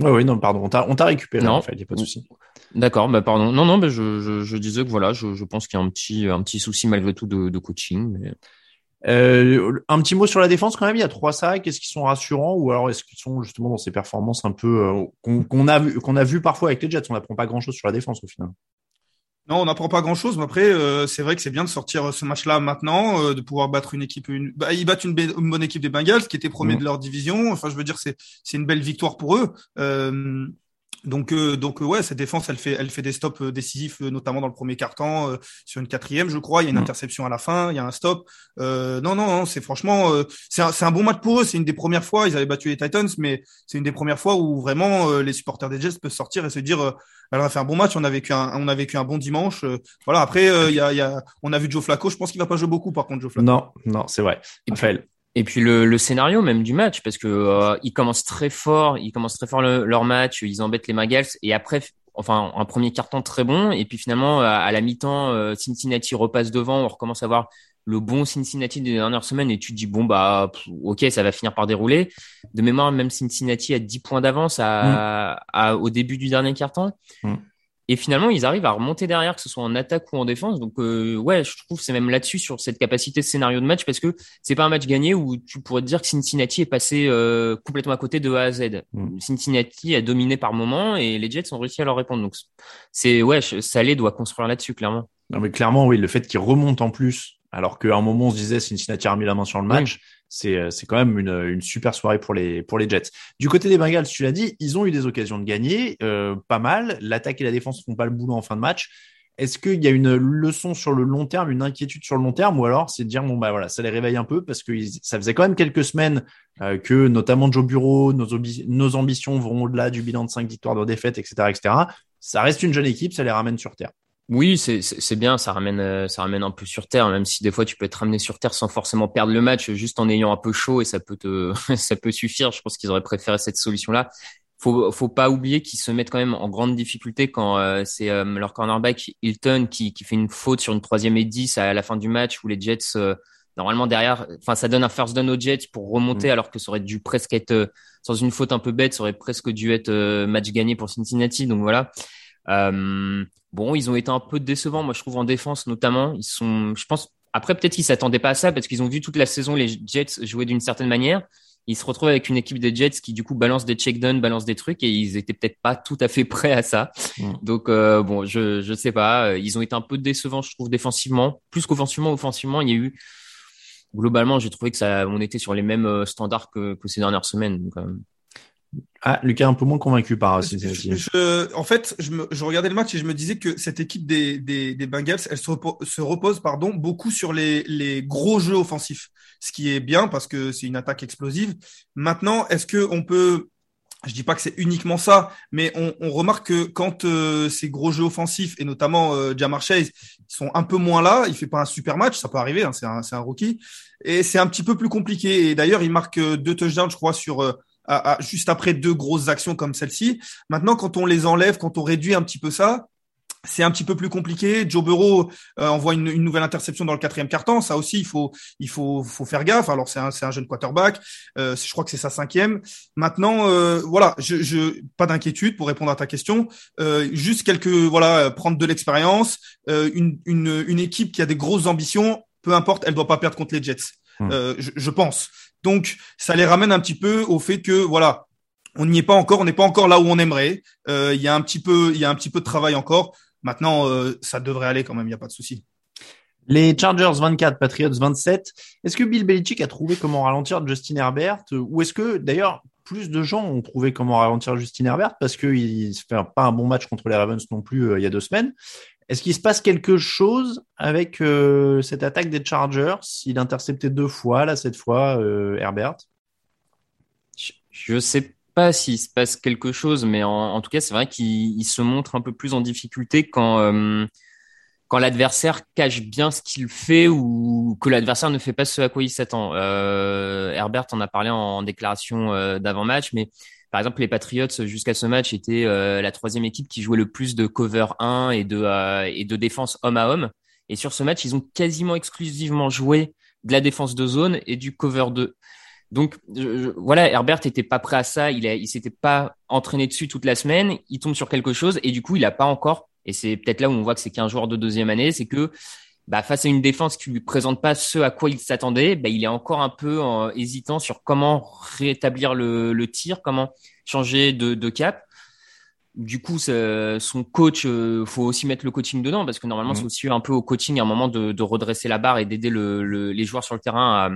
Ouais, oui, non, pardon, on t'a, récupéré. Non, en fait, y a pas de souci. D'accord, bah pardon. Non, non, mais je, je, je disais que voilà, je, je pense qu'il y a un petit, un petit souci malgré tout de, de coaching. Mais... Euh, un petit mot sur la défense quand même. Il y a trois sacs. Est-ce qu'ils sont rassurants ou alors est-ce qu'ils sont justement dans ces performances un peu euh, qu'on, qu'on a vu, qu'on a vu parfois avec les Jets? On n'apprend pas grand-chose sur la défense au final. Non, on n'apprend pas grand-chose, mais après, euh, c'est vrai que c'est bien de sortir ce match-là maintenant, euh, de pouvoir battre une équipe. Une... Bah, ils battent une, une, bonne équipe des Bengals, qui était premier Mhm. de leur division. Enfin, je veux dire, c'est c'est une belle victoire pour eux. Euh, donc, euh, donc euh, ouais, cette défense, elle fait, elle fait des stops euh, décisifs, euh, notamment dans le premier quart-temps, euh, sur une quatrième, je crois. Il y a une Mhm. interception à la fin, il y a un stop. Euh, non, non, non, c'est franchement, euh, c'est un, c'est un bon match pour eux. C'est une des premières fois. Ils avaient battu les Titans, mais c'est une des premières fois où vraiment euh, les supporters des Jets peuvent sortir et se dire, euh, elle a fait un bon match. On a vécu un, on a vécu un bon dimanche. euh, voilà. Après, euh, il y a, il y a, on a vu Joe Flacco. Je pense qu'il va pas jouer beaucoup, par contre, Joe Flacco. Non, non, c'est vrai. Raphaël. Et puis le, le scénario même du match, parce que euh, ils commencent très fort, ils commencent très fort le- leur match, ils embêtent les Bengals, et après, enfin un premier carton très bon, et puis finalement à, à la mi-temps, euh, Cincinnati repasse devant, on recommence à voir le bon Cincinnati des dernières semaines, et tu te dis bon bah pff, ok ça va finir par dérouler. De mémoire, même Cincinnati a 10 points d'avance à, à- au début du dernier carton. Mm. Et finalement, ils arrivent à remonter derrière, que ce soit en attaque ou en défense. Donc, euh, ouais, je trouve que c'est même là-dessus sur cette capacité de scénario de match, parce que c'est pas un match gagné où tu pourrais te dire que Cincinnati est passé euh, complètement à côté de A à Z. Mm. Cincinnati a dominé par moment et les Jets ont réussi à leur répondre. Donc, c'est ouais, Salé doit construire là-dessus clairement. Non, mais clairement, oui, le fait qu'ils remontent en plus, alors qu'à un moment on se disait Cincinnati a remis la main sur le match, c'est euh, c'est quand même une, une super soirée pour les pour les Jets. Du côté des Bengals, tu l'as dit, ils ont eu des occasions de gagner, euh, pas mal. L'attaque et la défense font pas le boulot en fin de match. Est-ce qu'il y a une leçon sur le long terme, une inquiétude sur le long terme, ou alors c'est de dire bon bah voilà, ça les réveille un peu parce que ça faisait quand même quelques semaines euh, que notamment Joe Bureau, nos, obi- nos ambitions vont au-delà du bilan de 5 victoires de défaite, etc., etc. Ça reste une jeune équipe, ça les ramène sur terre. Oui, c'est bien, ça ramène euh, ça ramène un peu sur terre, même si des fois tu peux être ramené sur terre sans forcément perdre le match, juste en ayant un peu chaud et ça peut te ça peut suffire. Je pense qu'ils auraient préféré cette solution-là. Faut faut pas oublier qu'ils se mettent quand même en grande difficulté quand euh, c'est euh, leur cornerback Hilton qui qui fait une faute sur une troisième et 10 à la fin du match où les Jets euh, normalement derrière, enfin ça donne un first down aux Jets pour remonter alors que ça aurait dû presque être euh, sans une faute un peu bête, ça aurait presque dû être euh, match gagné pour Cincinnati. Donc voilà. Euh, bon, ils ont été un peu décevants, moi je trouve en défense notamment. Ils sont, je pense, après peut-être qu'ils s'attendaient pas à ça parce qu'ils ont vu toute la saison les Jets jouer d'une certaine manière. Ils se retrouvent avec une équipe des Jets qui du coup balance des check-downs, balance des trucs et ils étaient peut-être pas tout à fait prêts à ça. Donc euh, bon, je je sais pas. Ils ont été un peu décevants, je trouve défensivement, plus qu'offensivement. Offensivement, il y a eu globalement, j'ai trouvé que ça, on était sur les mêmes euh, standards que, que ces dernières semaines. Donc, euh, Ah, Lucas un peu moins convaincu par Je- Cincinnati. je- en fait, je, me- je regardais le match et je me disais que cette équipe des, des, des Bengals, elle se, repo- se repose pardon, beaucoup sur les, les gros jeux offensifs, ce qui est bien parce que c'est une attaque explosive. Maintenant, est-ce que on peut, je dis pas que c'est uniquement ça, mais on, on remarque que quand euh, ces gros jeux offensifs et notamment euh, Jamar Chase ils sont un peu moins là, il fait pas un super match, ça peut arriver, hein, c'est un, un rookie, et c'est un petit peu plus compliqué. Et d'ailleurs, il marque euh, deux touchdowns, je crois, sur euh, à- à- juste après deux grosses actions comme celle-ci. Maintenant, quand on les enlève, quand on réduit un petit peu ça, c'est un petit peu plus compliqué. Joe Burrow euh, envoie une, une nouvelle interception dans le quatrième quart-temps. Ça aussi, il faut, il faut, faut faire gaffe. Alors c'est un, c'est un jeune quarterback. Euh, je crois que c'est sa cinquième. Maintenant, euh, voilà, je, je, pas d'inquiétude pour répondre à ta question. Euh, juste quelques, voilà, prendre de l'expérience. Euh, une, une, une équipe qui a des grosses ambitions, peu importe, elle doit pas perdre contre les Jets. Hmm. Euh, je, je pense. Donc, ça les ramène un petit peu au fait que, voilà, on n'y est pas encore, on n'est pas encore là où on aimerait. Il y a un petit peu, il y a un petit peu de travail encore. Maintenant, ça devrait aller quand même, il n'y a pas de souci. Les Chargers 24, Patriots 27. Est-ce que Bill Belichick a trouvé comment ralentir Justin Herbert? Ou est-ce que d'ailleurs plus de gens ont trouvé comment ralentir Justin Herbert parce qu'il ne fait pas un bon match contre les Ravens non plus euh, il y a deux semaines. Est-ce qu'il se passe quelque chose avec euh, cette attaque des Chargers? Il interceptait deux fois, là, cette fois, euh, Herbert? Je ne sais pas s'il se passe quelque chose, mais en, tout cas, c'est vrai qu'il se montre un peu plus en difficulté quand, quand l'adversaire cache bien ce qu'il fait ou que l'adversaire ne fait pas ce à quoi il s'attend. Euh, Herbert en a parlé en, déclaration euh, d'avant-match, mais par exemple, les Patriots, jusqu'à ce match, étaient euh, la troisième équipe qui jouait le plus de cover 1 et de, euh, et de défense homme à homme. Et sur ce match, ils ont quasiment exclusivement joué de la défense de zone et du cover 2. Donc voilà, Herbert n'était pas prêt à ça, il, s'était pas entraîné dessus toute la semaine, il tombe sur quelque chose et du coup, il n'a pas encore et c'est peut-être là où on voit que c'est qu'un joueur de deuxième année, c'est que bah, face à une défense qui lui présente pas ce à quoi il s'attendait, bah, il est encore un peu euh, hésitant sur comment rétablir le, le tir, comment changer de, de cap. Du coup, son coach, euh, faut aussi mettre le coaching dedans parce que normalement, c'est mmh. aussi un peu au coaching à un moment de, de redresser la barre et d'aider le, les joueurs sur le terrain à,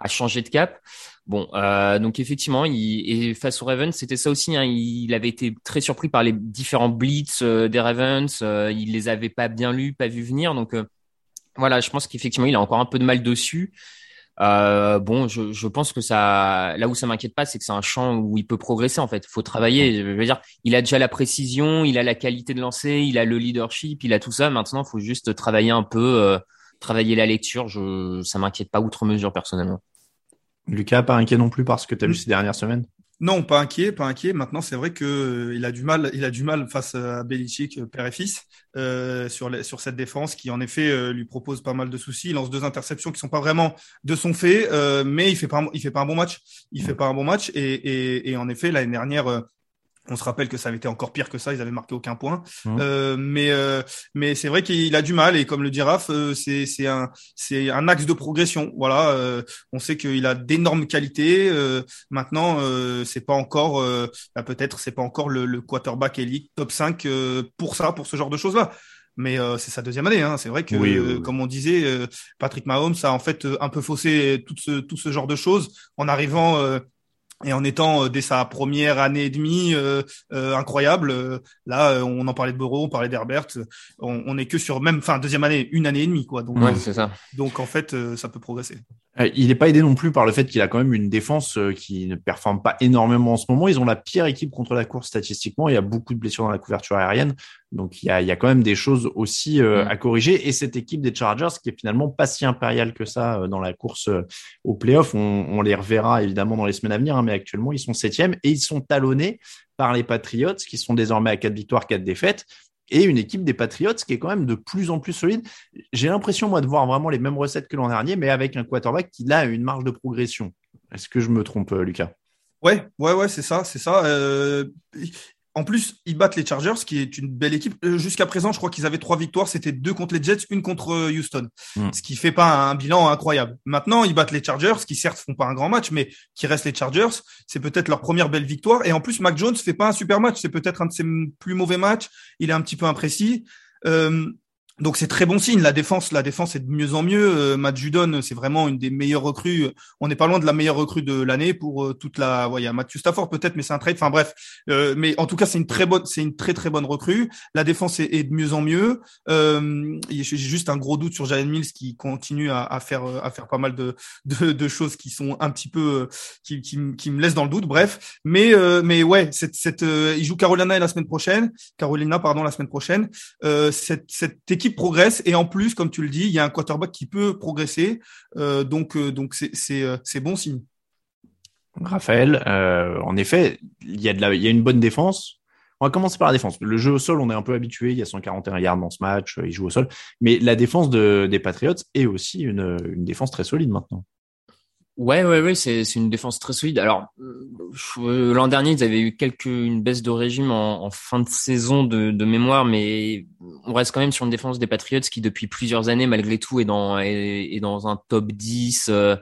à changer de cap. Bon, euh, donc effectivement, il, et face aux Ravens, c'était ça aussi. Hein, il avait été très surpris par les différents blitz euh, des Ravens. Euh, il les avait pas bien lus, pas vu venir. Donc euh, voilà, je pense qu'effectivement, il a encore un peu de mal dessus. Euh, bon, je, je, pense que ça, là où ça m'inquiète pas, c'est que c'est un champ où il peut progresser. En fait, faut travailler. Je veux dire, il a déjà la précision, il a la qualité de lancer, il a le leadership, il a tout ça. Maintenant, faut juste travailler un peu, travailler la lecture. Je, ça m'inquiète pas outre mesure personnellement. Lucas, pas inquiet non plus parce que tu as vu ces dernières semaines? Non, pas inquiet, pas inquiet. Maintenant, c'est vrai que euh, il a du mal, il a du mal face à Belichick, euh, père et fils, euh, sur sur cette défense qui en effet euh, lui propose pas mal de soucis. Il lance deux interceptions qui sont pas vraiment de son fait, mais il fait pas, il fait pas un bon match. Il fait pas un bon match et, et, et en effet l'année dernière, on se rappelle que ça avait été encore pire que ça, ils avaient marqué aucun point. Mmh. Euh, mais euh, mais c'est vrai qu'il a du mal et comme le dit Raph, euh, c'est c'est un c'est un axe de progression. Voilà, euh, on sait qu'il a d'énormes qualités. Euh, maintenant, c'est pas encore bah, peut-être c'est pas encore le, le, quarterback elite top 5 pour ça, pour ce genre de choses là. Mais c'est sa deuxième année. Hein. C'est vrai que, comme on disait, Patrick Mahomes a en fait un peu faussé tout ce tout ce genre de choses en arrivant et en étant euh, dès sa première année et demie euh, euh, incroyable, là on en parlait de Burrow, on parlait d'Herbert, on, on est que sur même fin deuxième année, une année et demie quoi. Donc ouais, c'est ça. Donc en fait ça peut progresser. Il n'est pas aidé non plus par le fait qu'il a quand même une défense qui ne performe pas énormément en ce moment. Ils ont la pire équipe contre la course statistiquement. Il y a beaucoup de blessures dans la couverture aérienne. Donc il y a, il y a quand même des choses aussi mm. à corriger. Et cette équipe des Chargers qui est finalement pas si impériale que ça dans la course au playoff, on, on les reverra évidemment dans les semaines à venir. Hein, actuellement, ils sont septièmes et ils sont talonnés par les Patriots qui sont désormais à quatre victoires, quatre défaites et une équipe des Patriots qui est quand même de plus en plus solide. J'ai l'impression, moi, de voir vraiment les mêmes recettes que l'an dernier, mais avec un quarterback qui, a une marge de progression. Est-ce que je me trompe, euh, Lucas? Ouais, ouais, ouais, c'est ça, c'est ça. Euh, en plus, ils battent les Chargers, qui est une belle équipe. Euh, jusqu'à présent, je crois qu'ils avaient trois victoires. C'était deux contre les Jets, une contre euh, Houston. Hmm. Ce qui fait pas un bilan incroyable. Maintenant, ils battent les Chargers, qui certes font pas un grand match, mais qui restent les Chargers. C'est peut-être leur première belle victoire. Et en plus, Mac Jones fait pas un super match. C'est peut-être un de ses plus mauvais matchs. Il est un petit peu imprécis. Euh, donc c'est très bon signe. La défense, la défense est de mieux en mieux. Euh, Matt Judon, c'est vraiment une des meilleures recrues. On n'est pas loin de la meilleure recrue de l'année pour euh, toute la. Ouais, y a Matthew Stafford peut-être, mais c'est un trade. Enfin bref, euh, mais en tout cas c'est une très bonne, c'est une très très bonne recrue. La défense est, de mieux en mieux. Euh, J'ai juste un gros doute sur Jalen Mills qui continue à, faire à faire pas mal de, de, de choses qui sont un petit peu qui, qui, qui, me laissent dans le doute. Bref, mais mais ouais, cette, cette il joue Carolina la semaine prochaine. Carolina pardon la semaine prochaine. cette cette équipe progresse et en plus, comme tu le dis, il y a un quarterback qui peut progresser. Euh, donc, euh, donc c'est c'est euh, c'est bon signe. Raphaël, en effet, il y a de la, il y a une bonne défense. On va commencer par la défense. Le jeu au sol, on est un peu habitué. Il y a 141 yards dans ce match. Il joue au sol. Mais la défense de, des Patriots est aussi une défense très solide maintenant. Ouais, ouais, ouais, c'est une défense très solide. Alors euh, l'an dernier, ils avaient eu quelques une baisse de régime en, en fin de saison de, de, mémoire, mais on reste quand même sur une défense des Patriots qui depuis plusieurs années, malgré tout, est dans est, est dans un top 10. Euh,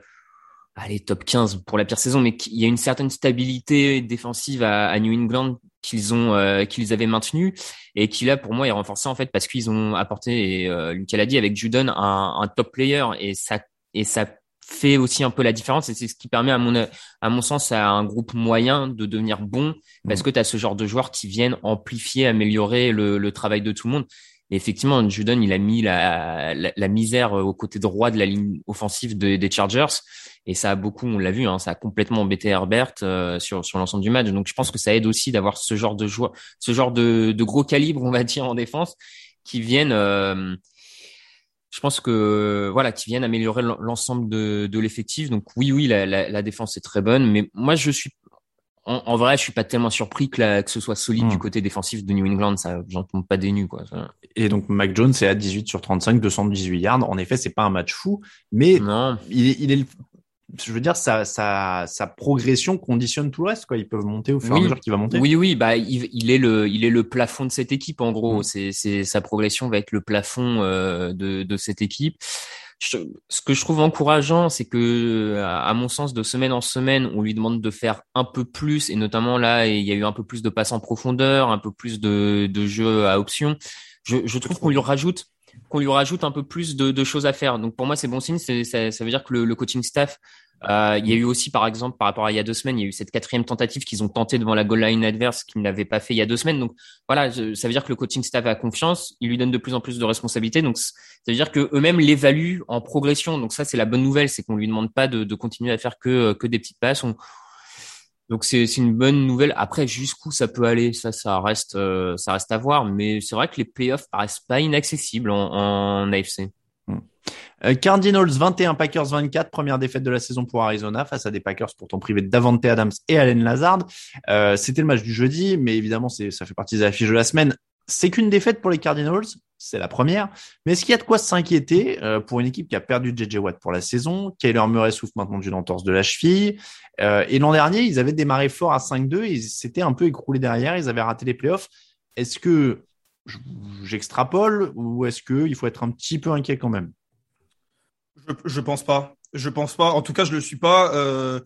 allez, top 15 pour la pire saison, mais il y a une certaine stabilité défensive à, New England qu'ils ont euh, qu'ils avaient maintenu et qui là pour moi est renforcé en fait parce qu'ils ont apporté et euh, Lucas l'a dit avec Judon un, un, top player et ça et ça fait aussi un peu la différence et c'est ce qui permet à mon à mon sens à un groupe moyen de devenir bon parce mm. que tu as ce genre de joueurs qui viennent amplifier améliorer le, le travail de tout le monde et effectivement, Judon, il a mis la, la, misère au côté droit de la ligne offensive des Chargers. Et ça a beaucoup, on l'a vu, hein, ça a complètement embêté Herbert euh, sur, sur l'ensemble du match. Donc je pense que ça aide aussi d'avoir ce genre de joueurs, ce genre de, de gros calibre, on va dire, en défense, qui viennent, euh, je pense que voilà, qui viennent améliorer l'ensemble de, de l'effectif. Donc oui, oui, la, la, la défense est très bonne, mais moi je suis en, vrai, je suis pas tellement surpris que, que ce soit solide du hmm. côté défensif de New England. Ça, j'en tombe pas des nues, quoi. Et donc, Mac Jones est à 18 sur 35, 218 yards. En effet, c'est pas un match fou, mais il est, il est, je veux dire, sa, sa, sa progression conditionne tout le reste, quoi. Ils peuvent monter au fur et à mesure qu'il va monter. Oui, oui, bah, il, il, est le, il est le plafond de cette équipe, en gros. Hmm. C'est, c'est, sa progression va être le plafond euh, de, de cette équipe ce que je trouve encourageant, c'est que, à mon sens, de semaine en semaine, on lui demande de faire un peu plus, et notamment là, il y a eu un peu plus de passes en profondeur, un peu plus de, de jeux à option. Je, je trouve qu'on lui rajoute, qu'on lui rajoute un peu plus de, de, choses à faire. Donc pour moi, c'est bon signe. Ça, ça veut dire que le, le coaching staff euh, il y a eu aussi, par exemple, par rapport à il y a deux semaines, il y a eu cette quatrième tentative qu'ils ont tenté devant la goal line adverse qu'ils n'avaient pas fait il y a deux semaines. Donc voilà, ça veut dire que le coaching staff a confiance, il lui donne de plus en plus de responsabilités. Donc ça veut dire que eux-mêmes l'évaluent en progression. Donc ça, c'est la bonne nouvelle, c'est qu'on lui demande pas de, continuer à faire que que des petites passes. Donc c'est une bonne nouvelle. Après, jusqu'où ça peut aller, ça, ça reste, euh, à voir. Mais c'est vrai que les playoffs paraissent pas inaccessibles en, en AFC. Euh, Cardinals 21, Packers 24, première défaite de la saison pour Arizona face à des Packers pourtant privés Davante Adams et Allen Lazard. Euh, c'était le match du jeudi, mais évidemment, ça fait partie des affiches de la semaine. C'est qu'une défaite pour les Cardinals, c'est la première. Mais est-ce qu'il y a de quoi s'inquiéter euh, pour une équipe qui a perdu JJ Watt pour la saison Kyler Murray souffre maintenant d'une entorse de la cheville. et l'an dernier, ils avaient démarré fort à 5-2 et ils s'étaient un peu écroulés derrière. Ils avaient raté les playoffs. Est-ce que j'extrapole ou est-ce qu'il faut être un petit peu inquiet quand même? Je, je pense pas. Je pense pas. En tout cas, je le suis pas. Euh,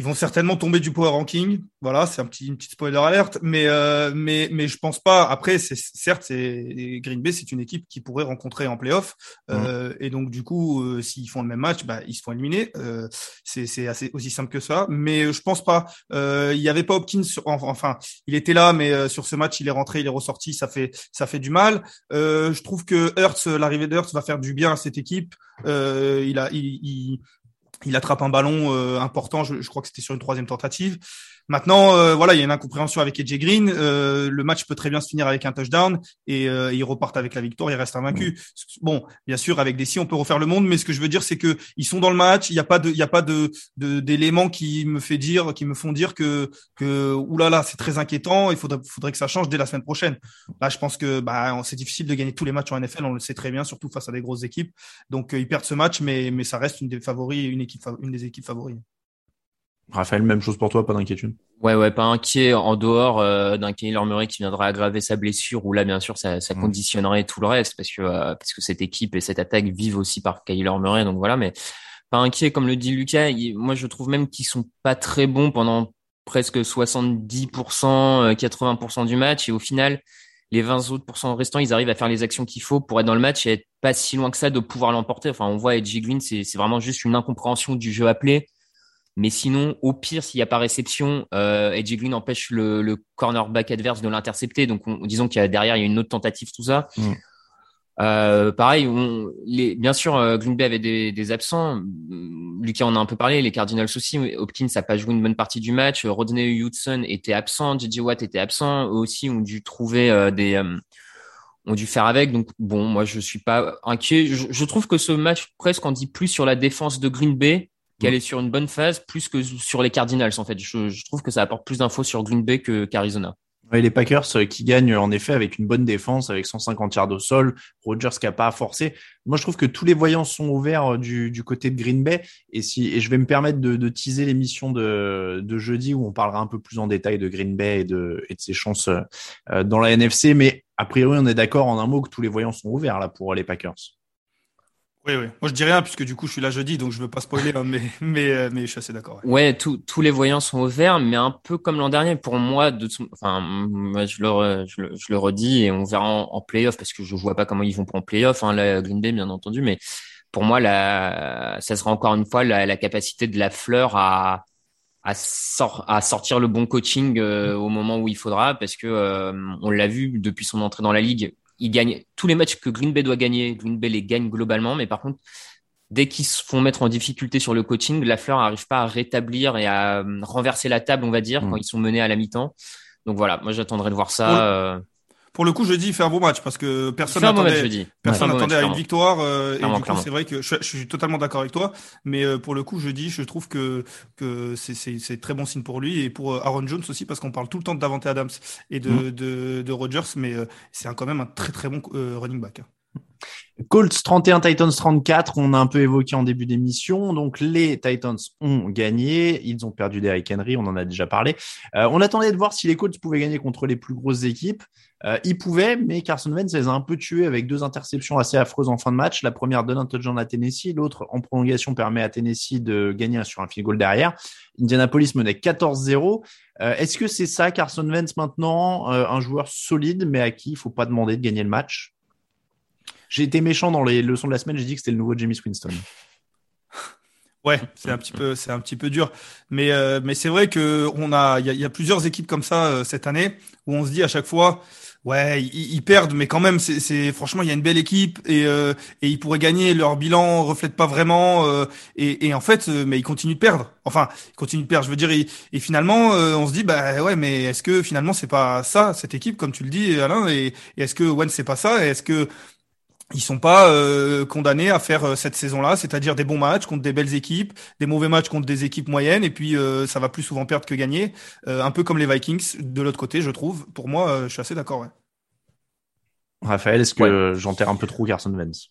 ils vont certainement tomber du power ranking. Voilà, c'est un petit une petite spoiler alerte, mais euh, mais mais je pense pas. Après, c'est certes, c'est Green Bay, c'est une équipe qui pourrait rencontrer en playoff, euh, et donc du coup, euh, s'ils font le même match, bah ils se font éliminer. Euh, c'est c'est assez aussi simple que ça. Mais je pense pas. Euh, il y avait pas Hopkins, sur, enfin, il était là, mais sur ce match, il est rentré, il est ressorti, ça fait ça fait du mal. je trouve que Hurts, l'arrivée de Hurts va faire du bien à cette équipe. il a il, il il attrape un ballon euh, important, je, je, crois que c'était sur une troisième tentative. Maintenant, euh, voilà, il y a une incompréhension avec AJ Green. Euh, le match peut très bien se finir avec un touchdown et euh, ils repartent avec la victoire, ils restent invaincus. Bon, bien sûr, avec des si, on peut refaire le monde, mais ce que je veux dire, c'est que ils sont dans le match. Il n'y a pas de, il y a pas de d'éléments qui me fait dire, qui me font dire que que oulala, c'est très inquiétant. Il faudrait, faudrait que ça change dès la semaine prochaine. Là, je pense que bah, c'est difficile de gagner tous les matchs en NFL. On le sait très bien, surtout face à des grosses équipes. Donc ils perdent ce match, mais mais ça reste une des favoris, une équipe, une des équipes favoris. Raphaël, même chose pour toi, pas d'inquiétude? Ouais, ouais, pas inquiet en dehors euh, d'un Kyler Murray qui viendrait aggraver sa blessure, où là, bien sûr, ça, ça mm. conditionnerait tout le reste, parce que euh, parce que cette équipe et cette attaque vivent aussi par Kyler Murray, donc voilà. Mais pas inquiet, comme le dit Lucas. moi, je trouve même qu'ils sont pas très bons pendant presque 70%, 80% euh, du match, et au final, les 20 autres pourcents restants, ils arrivent à faire les actions qu'il faut pour être dans le match et être pas si loin que ça de pouvoir l'emporter. Enfin, on voit Edgy Green, c'est vraiment juste une incompréhension du jeu appelé mais sinon, au pire, s'il n'y a pas réception, euh, Edgy Green empêche le, le cornerback adverse de l'intercepter. Donc, on, disons qu'il y a derrière, il y a une autre tentative, tout ça. Mm. Euh, pareil, on, les, bien sûr, euh, Green Bay avait des, des, absents. Lucas en a un peu parlé, les Cardinals aussi. Hopkins n'a pas joué une bonne partie du match. Rodney Hudson était absent, J.J. Watt était absent. Eux aussi ont dû trouver euh, des, euh, ont dû faire avec. Donc bon, moi je suis pas inquiet. Je, je, trouve que ce match presque en dit plus sur la défense de Green Bay qu'elle est sur une bonne phase plus que sur les Cardinals en fait. Je, je trouve que ça apporte plus d'infos sur Green Bay que qu'Arizona. Ouais, les Packers euh, qui gagnent en effet avec une bonne défense, avec 150 yards au sol, Rodgers qui a pas à forcer. Moi, je trouve que tous les voyants sont ouverts euh, du, du côté de Green Bay. Et si et je vais me permettre de, de teaser l'émission de, de jeudi où on parlera un peu plus en détail de Green Bay et de, et de ses chances euh, dans la NFC. Mais a priori, on est d'accord en un mot que tous les voyants sont ouverts là pour les Packers. Oui. Moi, je dis rien puisque du coup, je suis là jeudi, donc je veux pas spoiler, hein, mais, mais, euh, mais je suis assez d'accord. Ouais, tous les voyants sont au vert, mais un peu comme l'an dernier. Pour moi, enfin, je le, je, le, je le redis et on verra en, en playoff parce que je vois pas comment ils vont pour en playoff. Hein, la Green Bay, bien entendu, mais pour moi, la, ça sera encore une fois la, la capacité de la fleur à, à, sort, à sortir le bon coaching euh, au moment où il faudra, parce que euh, on l'a vu depuis son entrée dans la ligue, il gagne tous les matchs que Green Bay doit gagner. Green Bay les gagne globalement, mais par contre, dès qu'ils se font mettre en difficulté sur le coaching, la fleur n'arrive pas à rétablir et à euh, renverser la table, on va dire, mm. quand ils sont menés à la mi-temps. Donc voilà, moi j'attendrai de voir ça pour le coup, je dis il fait un bon match parce que personne n'attendait, personne n'attendait à une victoire. Euh, et du coup, c'est vrai que je, suis totalement d'accord avec toi. Mais euh, pour le coup, je dis, je trouve que que c'est très bon signe pour lui et pour euh, Aaron Jones aussi parce qu'on parle tout le temps de Davante Adams et de mm. de, de, Rodgers, mais c'est quand même un très très bon running back. Hein. Colts 31, Titans 34, on a un peu évoqué en début d'émission. Donc les Titans ont gagné, ils ont perdu Derrick Henry, on en a déjà parlé. Euh, on attendait de voir si les Colts pouvaient gagner contre les plus grosses équipes. Euh, ils pouvaient, mais Carson Wentz les a un peu tués avec deux interceptions assez affreuses en fin de match. La première donne un touchdown à Tennessee, l'autre en prolongation permet à Tennessee de gagner sur un field goal derrière. Indianapolis menait 14-0. Euh, est-ce que c'est ça Carson Wentz maintenant, un joueur solide, mais à qui il faut pas demander de gagner le match? J'ai été méchant dans les leçons de la semaine, j'ai dit que c'était le nouveau James Winston. Ouais, c'est un petit peu, c'est un petit peu dur, mais euh, mais c'est vrai que on a, il y a, plusieurs équipes comme ça euh, cette année où on se dit à chaque fois, ouais, ils, perdent, mais quand même, c'est franchement, il y a une belle équipe et euh, et ils pourraient gagner. Leur bilan reflète pas vraiment et, et en fait, mais ils continuent de perdre. Enfin, ils continuent de perdre. Je veux dire, et, finalement, on se dit, bah ouais, mais est-ce que finalement c'est pas ça cette équipe, comme tu le dis, Alain, et, et est-ce que Wen c'est pas ça, est-ce que ils sont pas euh, condamnés à faire euh, cette saison-là, c'est-à-dire des bons matchs contre des belles équipes, des mauvais matchs contre des équipes moyennes, et puis euh, ça va plus souvent perdre que gagner, un peu comme les Vikings de l'autre côté, je trouve. Pour moi, je suis assez d'accord. Ouais. Raphaël, est-ce que j'enterre un peu trop Carson Wentz?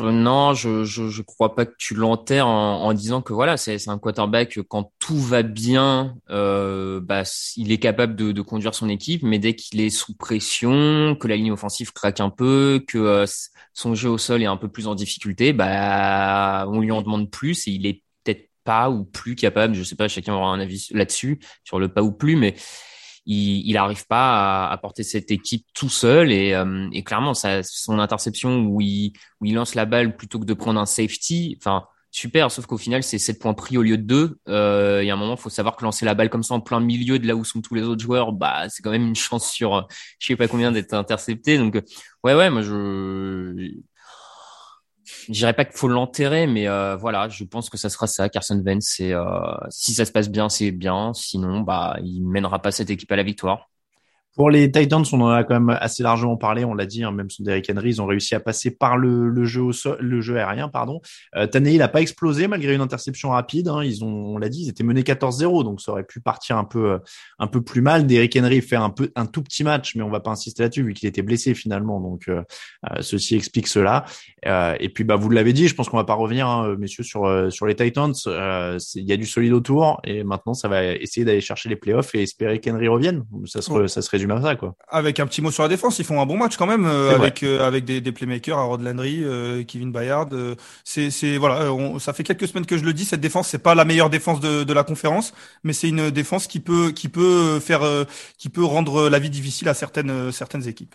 Non, je, je, je crois pas que tu l'enterres en, disant que voilà, c'est un quarterback quand tout va bien, euh, bah, il est capable de, de, conduire son équipe, mais dès qu'il est sous pression, que la ligne offensive craque un peu, que euh, son jeu au sol est un peu plus en difficulté, bah on lui en demande plus et il est peut-être pas ou plus capable. Je sais pas, chacun aura un avis là-dessus sur le pas ou plus, mais il n'arrive pas à, porter cette équipe tout seul et, euh, et clairement ça, son interception où il, où il lance la balle plutôt que de prendre un safety, enfin super, sauf qu'au final c'est 7 points pris au lieu de 2. Euh, il y a un moment, faut savoir que lancer la balle comme ça en plein milieu de là où sont tous les autres joueurs, bah c'est quand même une chance sur je sais pas combien d'être intercepté. Donc ouais ouais, moi je je dirais pas qu'il faut l'enterrer, mais euh, voilà, je pense que ça sera ça, Carson Wentz. Et euh, si ça se passe bien, c'est bien. Sinon, bah, il mènera pas cette équipe à la victoire. Pour les Titans, on en a quand même assez largement parlé, on l'a dit, hein, même son Derrick Henry, ils ont réussi à passer par le, le jeu au sol, le jeu aérien, pardon. Euh, Tannehill n'a pas explosé malgré une interception rapide. Hein, ils ont, on l'a dit, ils étaient menés 14-0, donc ça aurait pu partir un peu, un peu plus mal. Derrick Henry fait un peu, un tout petit match, mais on va pas insister là-dessus vu qu'il était blessé finalement, donc euh, euh ceci explique cela. Euh, et puis bah vous l'avez dit, je pense qu'on va pas revenir, hein, messieurs, sur sur les Titans. Il y a du solide autour, et maintenant ça va essayer d'aller chercher les playoffs et espérer qu'Henry revienne. Ça se, ça serait quoi. Avec un petit mot sur la défense, ils font un bon match quand même euh, avec euh, avec des, des playmakers, Harold Landry, euh, Kevin Bayard. c'est c'est voilà, ça fait quelques semaines que je le dis. Cette défense, c'est pas la meilleure défense de, de la conférence, mais c'est une défense qui peut qui peut faire qui peut rendre la vie difficile à certaines certaines équipes.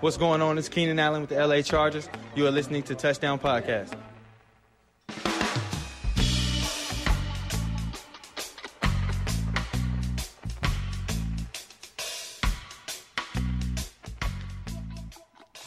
What's going on? It's Keenan Allen with the LA Chargers. You are listening to Touchdown Podcast.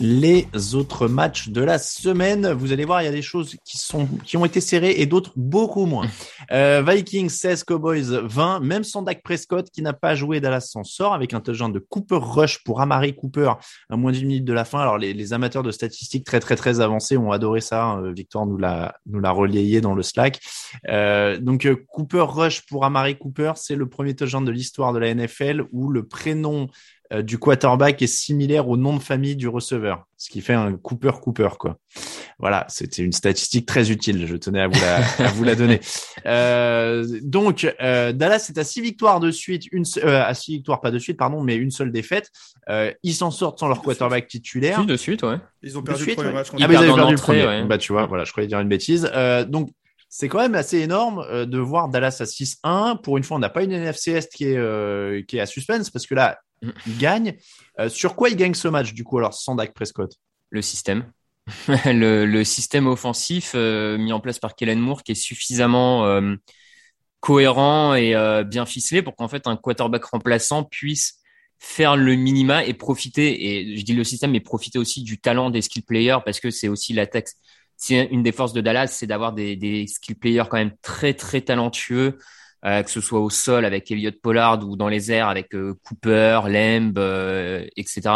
Les autres matchs de la semaine. Vous allez voir, il y a des choses qui sont qui ont été serrées et d'autres beaucoup moins. Euh, Vikings 16, Cowboys 20. Même sans Dak Prescott qui n'a pas joué, Dallas s'en sort avec un touchdown de Cooper Rush pour Amari Cooper à moins d'une minute de la fin. Alors les, les, amateurs de statistiques très très très avancés ont adoré ça. Hein. Victor nous l'a nous l'a relayé dans le Slack. Euh, donc euh, Cooper Rush pour Amari Cooper, c'est le premier touchdown de l'histoire de la NFL où le prénom euh, du quarterback est similaire au nom de famille du receveur, ce qui fait un Cooper Cooper quoi. Voilà, c'était une statistique très utile. Je tenais à vous la, à vous la donner. Euh, donc euh, Dallas est à six victoires de suite, une euh, à six victoires pas de suite pardon, mais une seule défaite. Euh, ils s'en sortent sans leur quarterback titulaire. Si, de suite, ouais. Ils ont perdu le premier match. Ah, ils avaient perdu le premier. Ouais. Bah tu vois, voilà, je croyais dire une bêtise. donc c'est quand même assez énorme de voir Dallas à 6-1. Pour une fois, on n'a pas une NFC Est qui est, euh, qui est à suspense parce que là, il gagne. Euh, sur quoi il gagne ce match, du coup, alors, sans Dak Prescott? Le système. le, le, système offensif euh, mis en place par Kellen Moore qui est suffisamment euh, cohérent et euh, bien ficelé pour qu'en fait un quarterback remplaçant puisse faire le minima et profiter, et je dis le système, mais profiter aussi du talent des skill players parce que c'est aussi l'attaque. C'est une des forces de Dallas, c'est d'avoir des, skill players quand même très très talentueux euh, que ce soit au sol avec Elliot Pollard ou dans les airs avec euh, Cooper, Lamb, euh, etc.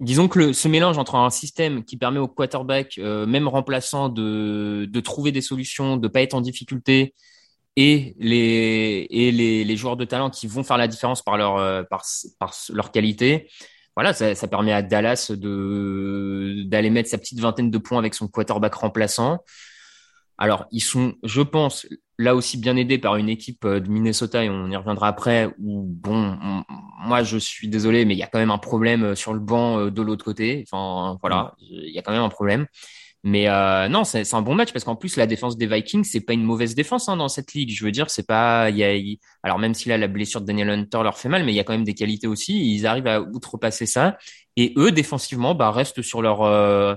Disons que ce mélange entre un système qui permet au quarterback, même remplaçant, de, trouver des solutions, de pas être en difficulté, et les joueurs de talent qui vont faire la différence par leur qualité. Voilà, ça, ça permet à Dallas de d'aller mettre sa petite vingtaine de points avec son quarterback remplaçant. Alors, ils sont, je pense, là aussi bien aidés par une équipe euh, de Minnesota, et on y reviendra après, où, bon, moi, je suis désolé, mais il y a quand même un problème euh, sur le banc euh, de l'autre côté. Enfin, voilà, il y a quand même un problème. Mais euh, non, c'est un bon match parce qu'en plus la défense des Vikings, c'est pas une mauvaise défense hein, dans cette ligue. Je veux dire, c'est pas, y a, alors même si là la blessure de Daniel Hunter leur fait mal, mais il y a quand même des qualités aussi. Ils arrivent à outrepasser ça et eux défensivement, bah restent sur leur euh,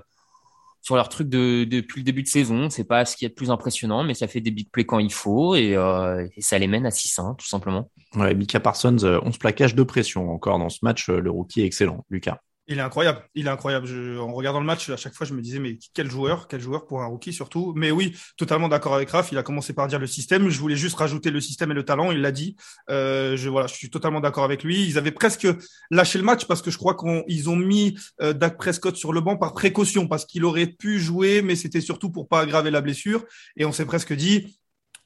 sur leur truc de, depuis le début de saison. C'est pas ce qui est le plus impressionnant, mais ça fait des big plays quand il faut et, euh, et ça les mène à 6-1, tout simplement. Ouais, Mika Parsons, 11 euh, plaquages de pression encore dans ce match. Euh, le rookie est excellent, Lucas. Il est incroyable, il est incroyable. En regardant le match, à chaque fois, je me disais, mais quel joueur, quel joueur pour un rookie surtout. Mais oui, totalement d'accord avec Raph. Il a commencé par dire le système. Je voulais juste rajouter le système et le talent. Il l'a dit. Euh, je voilà, je suis totalement d'accord avec lui. Ils avaient presque lâché le match parce que je crois qu'ils ont mis euh, Dak Prescott sur le banc par précaution parce qu'il aurait pu jouer, mais c'était surtout pour pas aggraver la blessure. Et on s'est presque dit,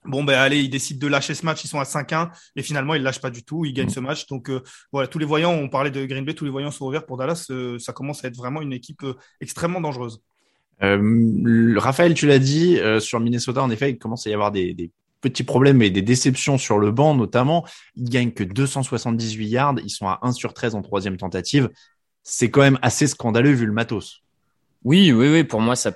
Bon ben allez, ils décident de lâcher ce match, ils sont à 5-1 et finalement ils lâchent pas du tout, ils gagnent ce match. Donc euh, voilà, tous les voyants, on parlait de Green Bay, tous les voyants sont ouverts pour Dallas. Euh, ça commence à être vraiment une équipe euh, extrêmement dangereuse. Raphaël, tu l'as dit sur Minnesota, en effet, il commence à y avoir des, des, petits problèmes et des déceptions sur le banc, notamment. Ils gagnent que 278 yards, ils sont à 1 sur 13 en troisième tentative. C'est quand même assez scandaleux vu le matos. Oui, oui, oui. Pour moi, ça,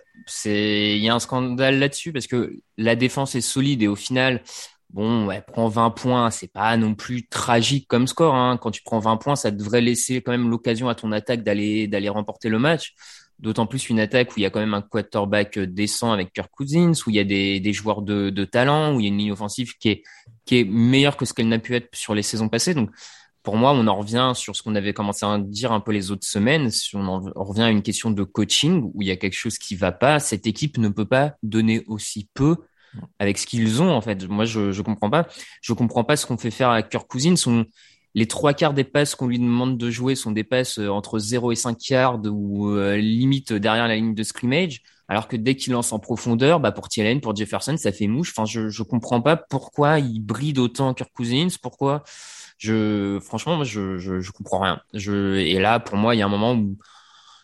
il y a un scandale là-dessus parce que la défense est solide et au final, bon, elle prend 20 points, c'est pas non plus tragique comme score. Hein. Quand tu prends 20 points, ça devrait laisser quand même l'occasion à ton attaque d'aller d'aller remporter le match. D'autant plus une attaque où il y a quand même un quarterback décent avec Kirk Cousins, où il y a des, joueurs de, talent, où il y a une ligne offensive qui est qui meilleure que ce qu'elle n'a pu être sur les saisons passées. Pour moi, on en revient sur ce qu'on avait commencé à dire un peu les autres semaines. Si on en revient à une question de coaching où il y a quelque chose qui va pas, cette équipe ne peut pas donner aussi peu avec ce qu'ils ont en fait. Moi, je je comprends pas. Je comprends pas ce qu'on fait faire à Kirk Cousins. Les trois quarts des passes qu'on lui demande de jouer sont des passes euh, entre 0 et 5 yards ou euh, limite derrière la ligne de scrimmage. Alors que dès qu'il lance en profondeur, bah pour Thielen, pour Jefferson, ça fait mouche. Enfin, je je comprends pas pourquoi il brille autant Kirk Cousins. Pourquoi je, franchement, je, je, je comprends rien. Je, et là, pour moi, il y a un moment où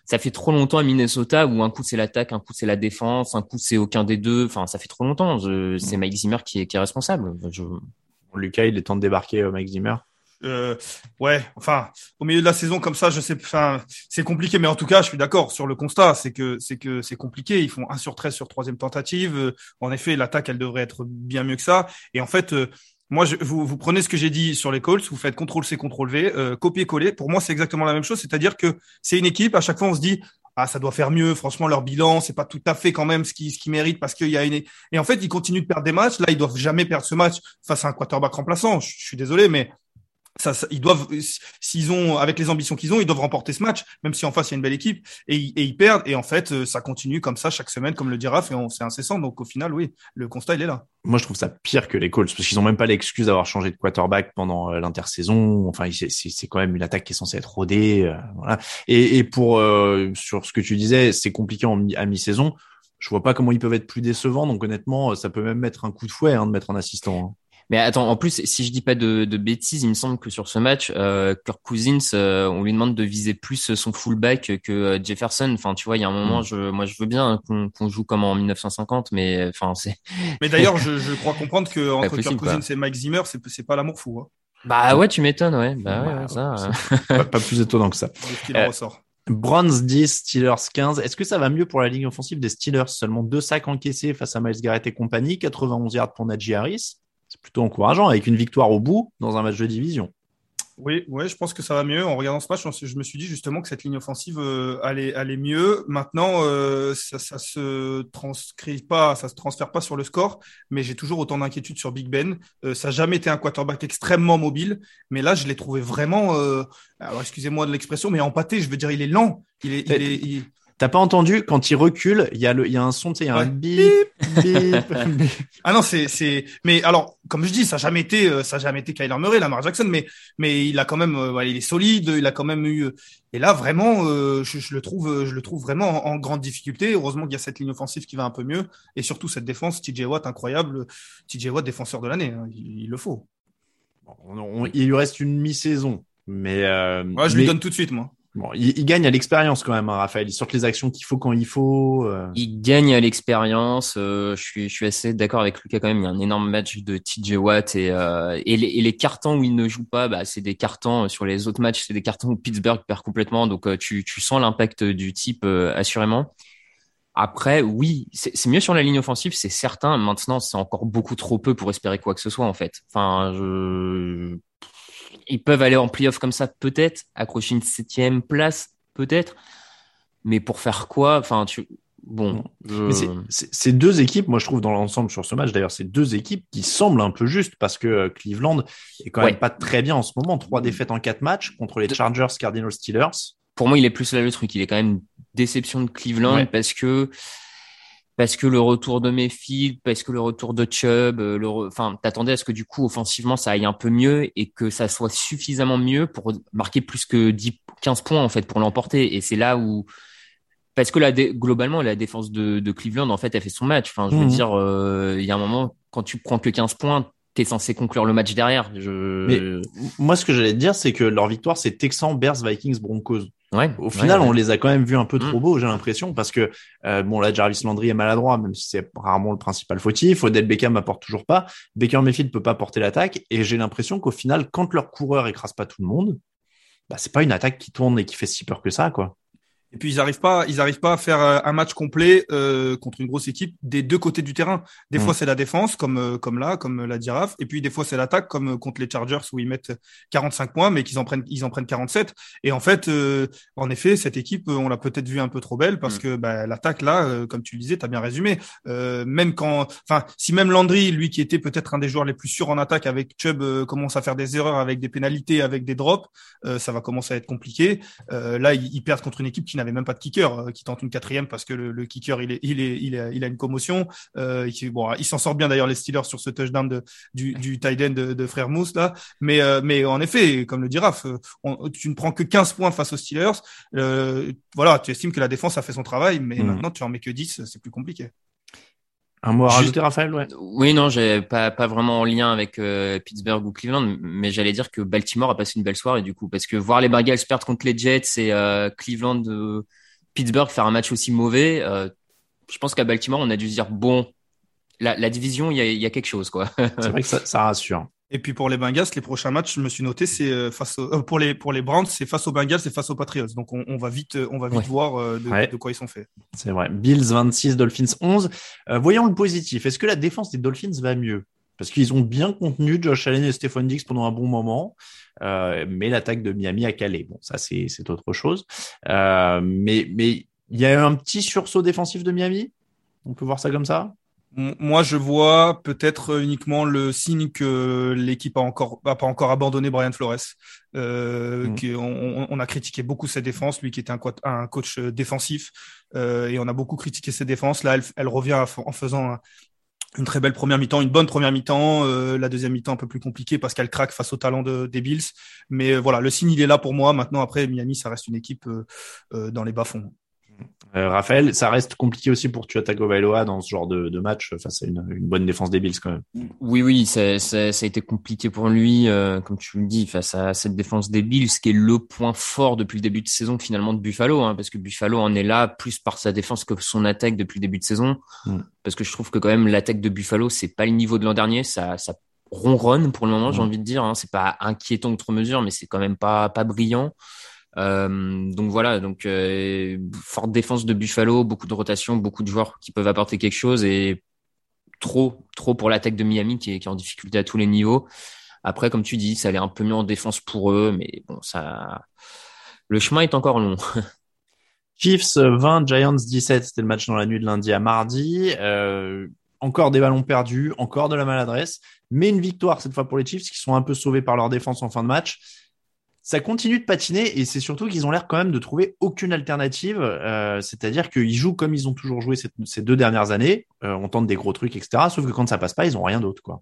ça fait trop longtemps à Minnesota où un coup c'est l'attaque, un coup c'est la défense, un coup c'est aucun des deux. Enfin, ça fait trop longtemps. C'est Mike Zimmer qui est, qui est responsable. Je... Lucas, il est temps de débarquer, euh, Mike Zimmer. Euh, ouais, enfin, au milieu de la saison comme ça, je sais, enfin, c'est compliqué, mais en tout cas, je suis d'accord sur le constat, c'est que c'est que c'est compliqué. Ils font 1 sur 13 sur troisième tentative. Euh, en effet, l'attaque, elle devrait être bien mieux que ça. Et en fait, euh, moi, je, vous, prenez ce que j'ai dit sur les Colts, vous faites CTRL C, CTRL V, euh, copier-coller. Pour moi, c'est exactement la même chose. C'est-à-dire que c'est une équipe, à chaque fois, on se dit, ah, ça doit faire mieux. Franchement, leur bilan, c'est pas tout à fait quand même ce qui, ce qui mérite parce qu'il y a une, et en fait, ils continuent de perdre des matchs. Là, ils doivent jamais perdre ce match face à un quarterback remplaçant. Je suis désolé, mais ça, ça, ils doivent, s'ils ont, avec les ambitions qu'ils ont, ils doivent remporter ce match, même si en face il y a une belle équipe, et, ils perdent. Et en fait, euh, ça continue comme ça chaque semaine, comme le dit Raph, et c'est incessant. Donc au final, oui, le constat il est là. Moi, je trouve ça pire que les Colts parce qu'ils ont même pas l'excuse d'avoir changé de quarterback pendant euh, l'intersaison. Enfin, c'est quand même une attaque qui est censée être rodée. Euh, voilà. Et, pour sur ce que tu disais, c'est compliqué en, à mi-saison. Je vois pas comment ils peuvent être plus décevants. Donc honnêtement, ça peut même mettre un coup de fouet hein, de mettre un assistant. Hein. Mais attends, en plus, si je dis pas de, de bêtises, il me semble que sur ce match, euh, Kirk Cousins, euh, on lui demande de viser plus son fullback que euh, Jefferson. Enfin, tu vois, il y a un moment, mm. je, moi, je veux bien qu'on joue comme en 1950, mais enfin, c'est. Mais d'ailleurs, je, je, crois comprendre que entre Kirk Cousins et Mike Zimmer, c'est c'est pas l'amour fou. Hein. Bah ouais, tu m'étonnes, ouais. Bah, ouais, ça. Pas, pas, plus étonnant que ça. Euh, ressort. Browns 10, Steelers 15. Est-ce que ça va mieux pour la ligne offensive des Steelers? Seulement deux sacs encaissés face à Miles Garrett et compagnie, 91 yards pour Najee Harris c'est plutôt encourageant avec une victoire au bout dans un match de division. Oui, ouais, je pense que ça va mieux. En regardant ce match, je me suis dit justement que cette ligne offensive euh, allait, allait mieux. Maintenant, euh, ça, ça se transcrit pas, ça se transfère pas sur le score, mais j'ai toujours autant d'inquiétude sur Big Ben. Euh, ça n'a jamais été un quarterback extrêmement mobile, mais là, je l'ai trouvé vraiment, alors excusez-moi de l'expression, mais empâté. Je veux dire, il est lent. Il est, il est, T'as pas entendu quand il recule, il y a le, il y a un son, tu sais, il y a un bip, bip, Ah non, c'est, c'est, mais alors, comme je dis, ça n'a jamais été, euh, ça a jamais été Kyler Murray, Lamar Jackson, mais, mais il a quand même, euh, il est solide, il a quand même eu, et là vraiment, euh, je, le trouve, je le trouve vraiment en, grande difficulté. Heureusement qu'il y a cette ligne offensive qui va un peu mieux, et surtout cette défense, TJ Watt incroyable, TJ Watt défenseur de l'année, hein, il, le faut. il lui reste une mi-saison, mais. Euh, je lui donne tout de suite, moi. Bon, il, gagne à l'expérience quand même, hein, Raphaël. Il sort les actions qu'il faut quand il faut. Euh. Il gagne à l'expérience. Euh, je suis, je suis assez d'accord avec Lucas quand même. Il y a un énorme match de TJ Watt et euh, et, les, et, les, cartons où il ne joue pas, bah, c'est des cartons sur les autres matchs, c'est des cartons où Pittsburgh perd complètement. Donc tu, tu sens l'impact du type assurément. Après, oui, c'est mieux sur la ligne offensive, c'est certain. Maintenant, c'est encore beaucoup trop peu pour espérer quoi que ce soit en fait. Enfin, je ils peuvent aller en playoff comme ça, peut-être, accrocher une septième place, peut-être. Mais pour faire quoi Enfin, tu. Bon. C'est deux équipes, moi je trouve dans l'ensemble sur ce match, d'ailleurs, c'est deux équipes qui semblent un peu justes parce que euh, Cleveland est quand même pas très bien en ce moment. Trois défaites en quatre matchs contre les Chargers, Cardinals, Steelers. Pour moi, il est plus là le truc. Il est quand même déception de Cleveland parce que parce que le retour de Mayfield, parce que le retour de Chubb, euh, enfin, t'attendais à ce que du coup offensivement ça aille un peu mieux et que ça soit suffisamment mieux pour marquer plus que 10, 15 points en fait pour l'emporter. Et c'est là où parce que la globalement la défense de, de, Cleveland en fait elle fait son match. Enfin, je veux mhm. dire, euh, il y a un moment quand tu prends que 15 points, t'es censé conclure le match derrière. Je... Mais moi, ce que j'allais te dire, c'est que leur victoire, c'est Texans, Bears, Vikings, Broncos. Ouais, Au final, on les a quand même vus un peu trop mm. beaux, j'ai l'impression, parce que euh, bon là, Jarvis Landry est maladroit, même si c'est rarement le principal fautif. Odell Beckham apporte toujours pas. Baker Mayfield peut pas porter l'attaque, et j'ai l'impression qu'au final, quand leur coureur écrase pas tout le monde, bah c'est pas une attaque qui tourne et qui fait si peur que ça, quoi. Et puis ils arrivent pas, ils arrivent pas à faire euh, un match complet euh, contre une grosse équipe des deux côtés du terrain. Des mm. fois c'est la défense comme euh, comme là, comme la Giraffe, et puis des fois c'est l'attaque comme euh, contre les Chargers où ils mettent 45 points mais qu'ils en prennent ils en prennent 47. Et en fait, en effet, cette équipe on l'a peut-être vu un peu trop belle parce mm. que bah, l'attaque là, comme tu le disais, t'as bien résumé. même quand, enfin, si même Landry, lui qui était peut-être un des joueurs les plus sûrs en attaque avec Chubb, commence à faire des erreurs avec des pénalités, avec des drops, ça va commencer à être compliqué. là, ils, ils perdent contre une équipe qui n'avait même pas de kicker, euh, qui tente une quatrième parce que le, kicker il est, il est, il, a, il a une commotion. Euh, il, bon, il s'en sort bien d'ailleurs les Steelers sur ce touchdown de, du, du tight end de, de frère Mousse là. Mais, euh, mais en effet, comme le dit Raph, tu ne prends que 15 points face aux Steelers. voilà, tu estimes que la défense a fait son travail, mais mmh. maintenant tu en mets que 10, c'est plus compliqué. Un mot à rajouter, Raphaël ouais. Oui, non, j'ai pas pas vraiment en lien avec euh, Pittsburgh ou Cleveland, mais j'allais dire que Baltimore a passé une belle soirée du coup, parce que voir les Bengals perdre contre les Jets et euh, Cleveland, euh, Pittsburgh faire un match aussi mauvais, je pense qu'à Baltimore on a dû se dire bon, la, la division, il y a, y a quelque chose quoi. C'est vrai que ça, ça rassure. Et puis pour les Bengals, les prochains matchs, je me suis noté, c'est euh, face au, euh, pour les pour les Browns, c'est face aux Bengals, c'est face aux Patriots. Donc on, on va vite on va vite voir euh, de, de, quoi ils sont faits. C'est vrai. Bills 26, Dolphins 11. voyons le positif. Est-ce que la défense des Dolphins va mieux? Parce qu'ils ont bien contenu Josh Allen et Stephon Diggs pendant un bon moment, mais l'attaque de Miami a calé. Bon, ça c'est c'est autre chose. mais mais il y a un petit sursaut défensif de Miami? On peut voir ça comme ça? Moi, je vois peut-être uniquement le signe que l'équipe a encore a pas encore abandonné Brian Flores. Euh, mm. on, on, a critiqué beaucoup ses défenses, lui qui était un, un coach défensif, euh, et on a beaucoup critiqué ses défenses. Là, elle, elle revient en faisant une très belle première mi-temps, une bonne première mi-temps, euh, la deuxième mi-temps un peu plus compliquée parce qu'elle craque face au talent de, des Bills. Mais voilà, le signe il est là pour moi. Maintenant, après Miami, ça reste une équipe dans les bas fonds. Euh, Raphaël, ça reste compliqué aussi pour Tua Tagovailoa dans ce genre de, de match face à une, une, bonne défense des Bills quand même. Oui, oui, ça, ça, ça a été compliqué pour lui, euh, comme tu le dis, face à cette défense des Bills, qui est le point fort depuis le début de saison finalement de Buffalo, hein, parce que Buffalo en est là plus par sa défense que son attaque depuis le début de saison, mm. parce que je trouve que quand même l'attaque de Buffalo, c'est pas le niveau de l'an dernier, ça, ça ronronne pour le moment, j'ai mm. envie de dire, hein, c'est pas inquiétant outre mesure, mais c'est quand même pas pas brillant. Euh, donc voilà, donc euh, forte défense de Buffalo, beaucoup de rotation, beaucoup de joueurs qui peuvent apporter quelque chose et trop, trop pour l'attaque de Miami qui est, qui est en difficulté à tous les niveaux. Après, comme tu dis, ça allait un peu mieux en défense pour eux, mais bon, ça, le chemin est encore long. Chiefs 20, Giants 17, c'était le match dans la nuit de lundi à mardi. Euh, encore des ballons perdus, encore de la maladresse, mais une victoire cette fois pour les Chiefs qui sont un peu sauvés par leur défense en fin de match ça continue de patiner et c'est surtout qu'ils ont l'air quand même de trouver aucune alternative. Euh, c'est-à-dire qu'ils jouent comme ils ont toujours joué ces, deux dernières années. Euh, on tente des gros trucs, etc. Sauf que quand ça passe pas, ils ont rien d'autre, quoi.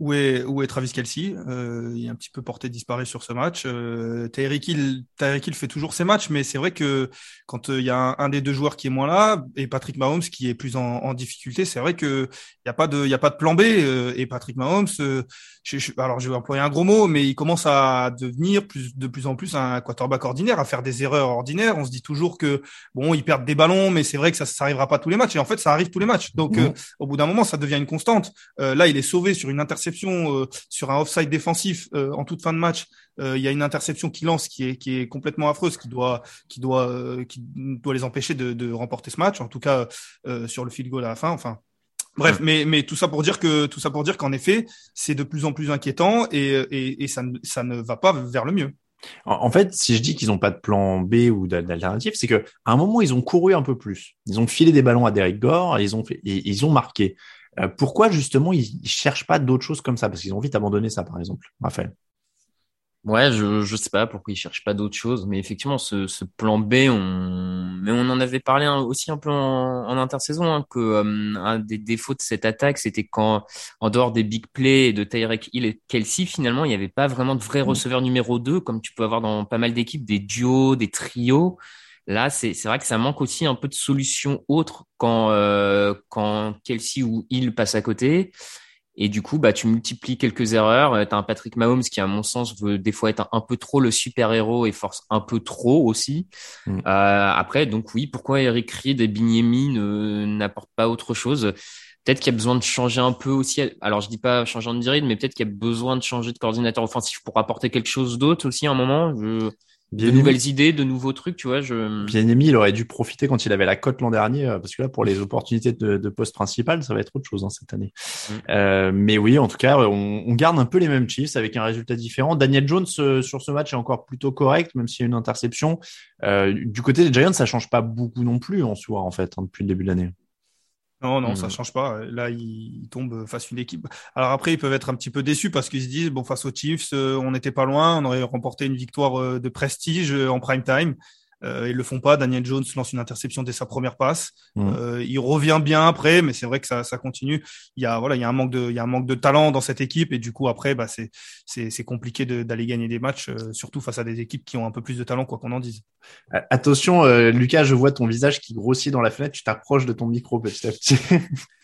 Où est, où est Travis Kelsey euh, Il est un petit peu porté disparu sur ce match. Euh, Tyreek Hill, Hill fait toujours ses matchs, mais c'est vrai que quand euh, il y a un, des deux joueurs qui est moins là et Patrick Mahomes qui est plus en, en difficulté, c'est vrai que il y a pas de, il y a pas de plan B. Euh, et Patrick Mahomes, euh, je, alors je vais employer un gros mot, mais il commence à devenir plus, de plus en plus un quarterback ordinaire, à faire des erreurs ordinaires. On se dit toujours que bon, ils perdent des ballons, mais c'est vrai que ça, ça arrivera pas tous les matchs. Et en fait, ça arrive tous les matchs. Donc, mmh. au bout d'un moment, ça devient une constante. là, il est sauvé sur une interception euh, sur un offside défensif euh, en toute fin de match. Euh, il y a une interception qui lance qui est, qui est complètement affreuse, qui doit, qui doit, qui doit les empêcher de, de remporter ce match. En tout cas, sur le field goal à la fin. Enfin, Bref, mais, mais tout ça pour dire que tout ça pour dire qu'en effet, c'est de plus en plus inquiétant et, et, et ça, ne, ça ne va pas vers le mieux. En fait, si je dis qu'ils n'ont pas de plan B ou d'alternative, c'est que à un moment ils ont couru un peu plus. Ils ont filé des ballons à Derek Gore, et ils ont fait, et ils ont marqué. Euh, pourquoi justement ils, ils cherchent pas d'autres choses comme ça? Parce qu'ils ont vite abandonné ça, par exemple. Raphaël. Ouais, je je sais pas pourquoi ils cherchent pas d'autres choses, mais effectivement ce, ce plan B, on mais on en avait parlé aussi un peu en, en intersaison hein, que euh, un des défauts de cette attaque, c'était quand en dehors des big plays de Tyrek Hill et Kelsey, finalement il n'y avait pas vraiment de vrai mm. receveur numéro 2 comme tu peux avoir dans pas mal d'équipes, des duos, des trios. Là, c'est vrai que ça manque aussi un peu de solutions autres quand euh, quand Kelsey ou Hill passe à côté. Et du coup, bah, tu multiplies quelques erreurs. Euh, tu as un Patrick Mahomes qui, à mon sens, veut des fois être un, peu trop le super-héros et force un peu trop aussi. Mm. Euh, après, donc oui, pourquoi Eric Reed et Bignemi n'apportent pas autre chose? Peut-être qu'il y a besoin de changer un peu aussi. Alors, je dis pas changer de mais peut-être qu'il y a besoin de changer de coordinateur offensif pour apporter quelque chose d'autre aussi à un moment. Je de nouvelles idées, de nouveaux trucs, tu vois. Je... Bien il aurait dû profiter quand il avait la cote l'an dernier, euh, parce que là, pour les opportunités de, de poste principal, ça va être autre chose hein, cette année. Mm. Euh, mais oui, en tout cas, on, on, garde un peu les mêmes Chiefs avec un résultat différent. Daniel Jones euh, sur ce match est encore plutôt correct, même s'il y a une interception. Euh, du côté des Giants, ça change pas beaucoup non plus en soi, en fait, hein, depuis le début de l'année. Non, non, ça hmm. change pas. Là, ils, tombent face à une équipe. Alors après, ils peuvent être un petit peu déçus parce qu'ils se disent, bon, face aux Chiefs, euh, on n'était pas loin, on aurait remporté une victoire euh, de prestige euh, en prime time. Euh, ils le font pas. Daniel Jones lance une interception dès sa première passe. Mm. Euh, il revient bien après, mais c'est vrai que ça, ça continue. Il y a voilà, il y a un manque de, il y a un manque de talent dans cette équipe et du coup après, bah c'est c'est c'est compliqué d'aller gagner des matchs, euh, surtout face à des équipes qui ont un peu plus de talent, quoi qu'on en dise. Attention, Lucas, je vois ton visage qui grossit dans la fenêtre. Tu t'approches de ton micro petit à petit.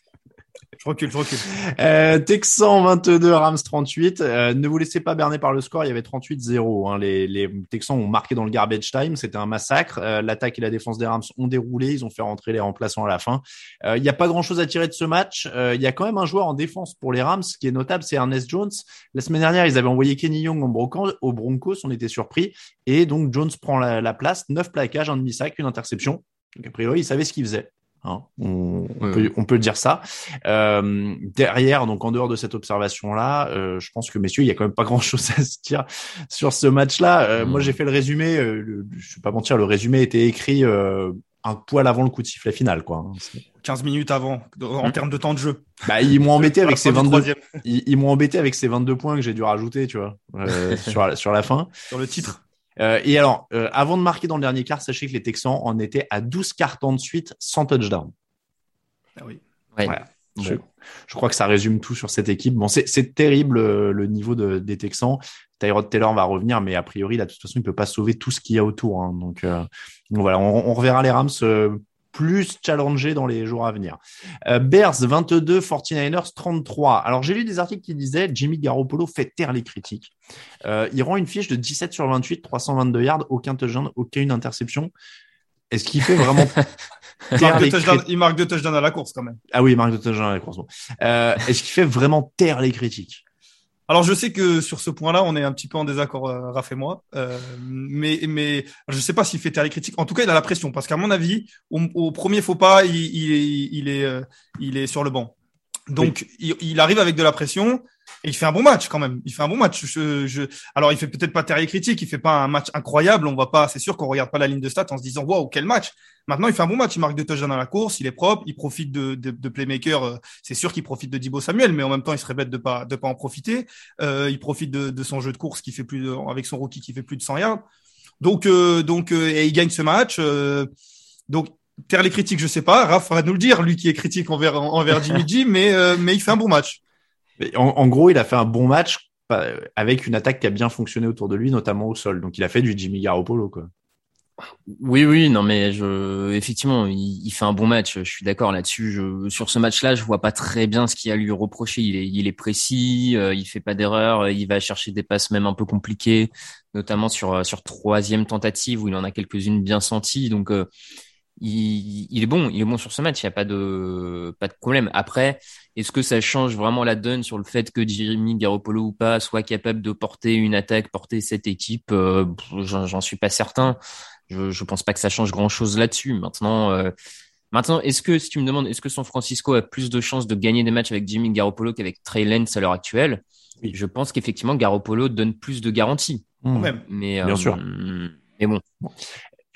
Je recule, je recule. Euh, Texan 22, Rams 38. Euh, ne vous laissez pas berner par le score. Il y avait 38-0. Hein. Les, les, Texans ont marqué dans le garbage time. C'était un massacre. Euh, L'attaque et la défense des Rams ont déroulé. Ils ont fait rentrer les remplaçants à la fin. Euh, il n'y a pas grand-chose à tirer de ce match. Euh, il y a quand même un joueur en défense pour les Rams qui est notable, c'est Ernest Jones. La semaine dernière, ils avaient envoyé Kenny Young au Broncos. On était surpris. Et donc Jones prend la, la place. Neuf plaquages, un demi-sac, une interception. Donc a priori, il savait ce qu'il faisait. Hein, on, peut, on, peut, dire ça. Euh, derrière, donc en dehors de cette observation-là, euh, je pense que messieurs, il y a quand même pas grand-chose à se dire sur ce match-là. Euh, moi, j'ai fait le résumé. Euh, je vais pas mentir, le résumé était écrit un poil avant le coup de sifflet final, quoi. 15 minutes avant, en Hmm. termes de temps de jeu. Bah, ils m'ont embêté avec ces fin du 22, troisième. ils, ils m'ont embêté avec ces 22 points que j'ai dû rajouter, tu vois, euh, sur la fin. Sur le titre. Euh, et alors, euh, avant de marquer dans le dernier quart, sachez que les Texans en étaient à 12 cartons de suite sans touchdown. Ah oui. Ouais. Voilà. Bon. Je, je crois que ça résume tout sur cette équipe. Bon, c'est terrible euh, le niveau de, des Texans. Tyrod Taylor va revenir, mais a priori, là, de toute façon, il peut pas sauver tout ce qu'il y a autour. hein. Donc, euh, donc voilà, on, on reverra les Rams euh, plus challengés dans les jours à venir. Euh, Bears 22, 49ers 33. Alors, j'ai lu des articles qui disaient Jimmy Garoppolo fait taire les critiques. Euh, il rend une fiche de 17 sur 28, 322 yards, aucun touchdown, aucune interception. Est-ce qu'il fait vraiment Il marque, deux les touchdowns, critiques il marque deux touchdowns à la course quand même. Ah oui, il marque de touchdown à la course. bon. Euh, Est-ce qu'il fait vraiment taire les critiques? Alors je sais que sur ce point-là, on est un petit peu en désaccord, euh, Raph et moi. Euh, mais mais je sais pas s'il fait taire les critiques. En tout cas, il a la pression parce qu'à mon avis, au, au premier faux pas, il, il est il est euh, il est sur le banc. Donc il, il arrive avec de la pression et il fait un bon match quand même. Il fait un bon match. Je, je... Alors il fait peut-être pas taire les critiques, il fait pas un match incroyable. On va pas, c'est sûr qu'on regarde pas la ligne de stats en se disant waouh quel match. Maintenant il fait un bon match. Il marque deux touchdowns dans la course, il est propre, il profite de de, de playmaker. euh, C'est sûr qu'il profite de Dibo Samuel, mais en même temps il serait bête de pas de pas en profiter. Euh, il profite de, de son jeu de course qui fait plus de, avec son rookie qui fait plus de 100 yards. Donc euh, donc euh, et il gagne ce match. euh, donc taire les critiques, je sais pas. Raph va nous le dire, lui qui est critique envers envers Jimmy G, mais euh, mais il fait un bon match. En, gros, il a fait un bon match avec une attaque qui a bien fonctionné autour de lui, notamment au sol. Donc, il a fait du Jimmy Garoppolo, quoi. Oui, oui, non, mais je, effectivement, il, fait un bon match. Je suis d'accord là-dessus. Sur ce match-là, je vois pas très bien ce qu'il a à lui reprocher. Il est, il est précis, euh, il fait pas d'erreur, euh, il va chercher des passes même un peu compliquées, notamment sur euh, sur troisième tentative où il en a quelques-unes bien senties. Donc, il, il est bon, il est bon sur ce match. Il y a pas de pas de problème. Après, est-ce que ça change vraiment la donne sur le fait que Jimmy Garoppolo ou pas soit capable de porter une attaque, porter cette équipe euh, J'en suis pas certain. Je, je pense pas que ça change grand chose là-dessus. Maintenant, euh, maintenant, est-ce que si tu me demandes, est-ce que San Francisco a plus de chances de gagner des matchs avec Jimmy Garoppolo qu'avec Trey Lance à l'heure actuelle? Je pense qu'effectivement Garoppolo donne plus de garanties. Même. Mais Bien euh, sûr. Mais bon,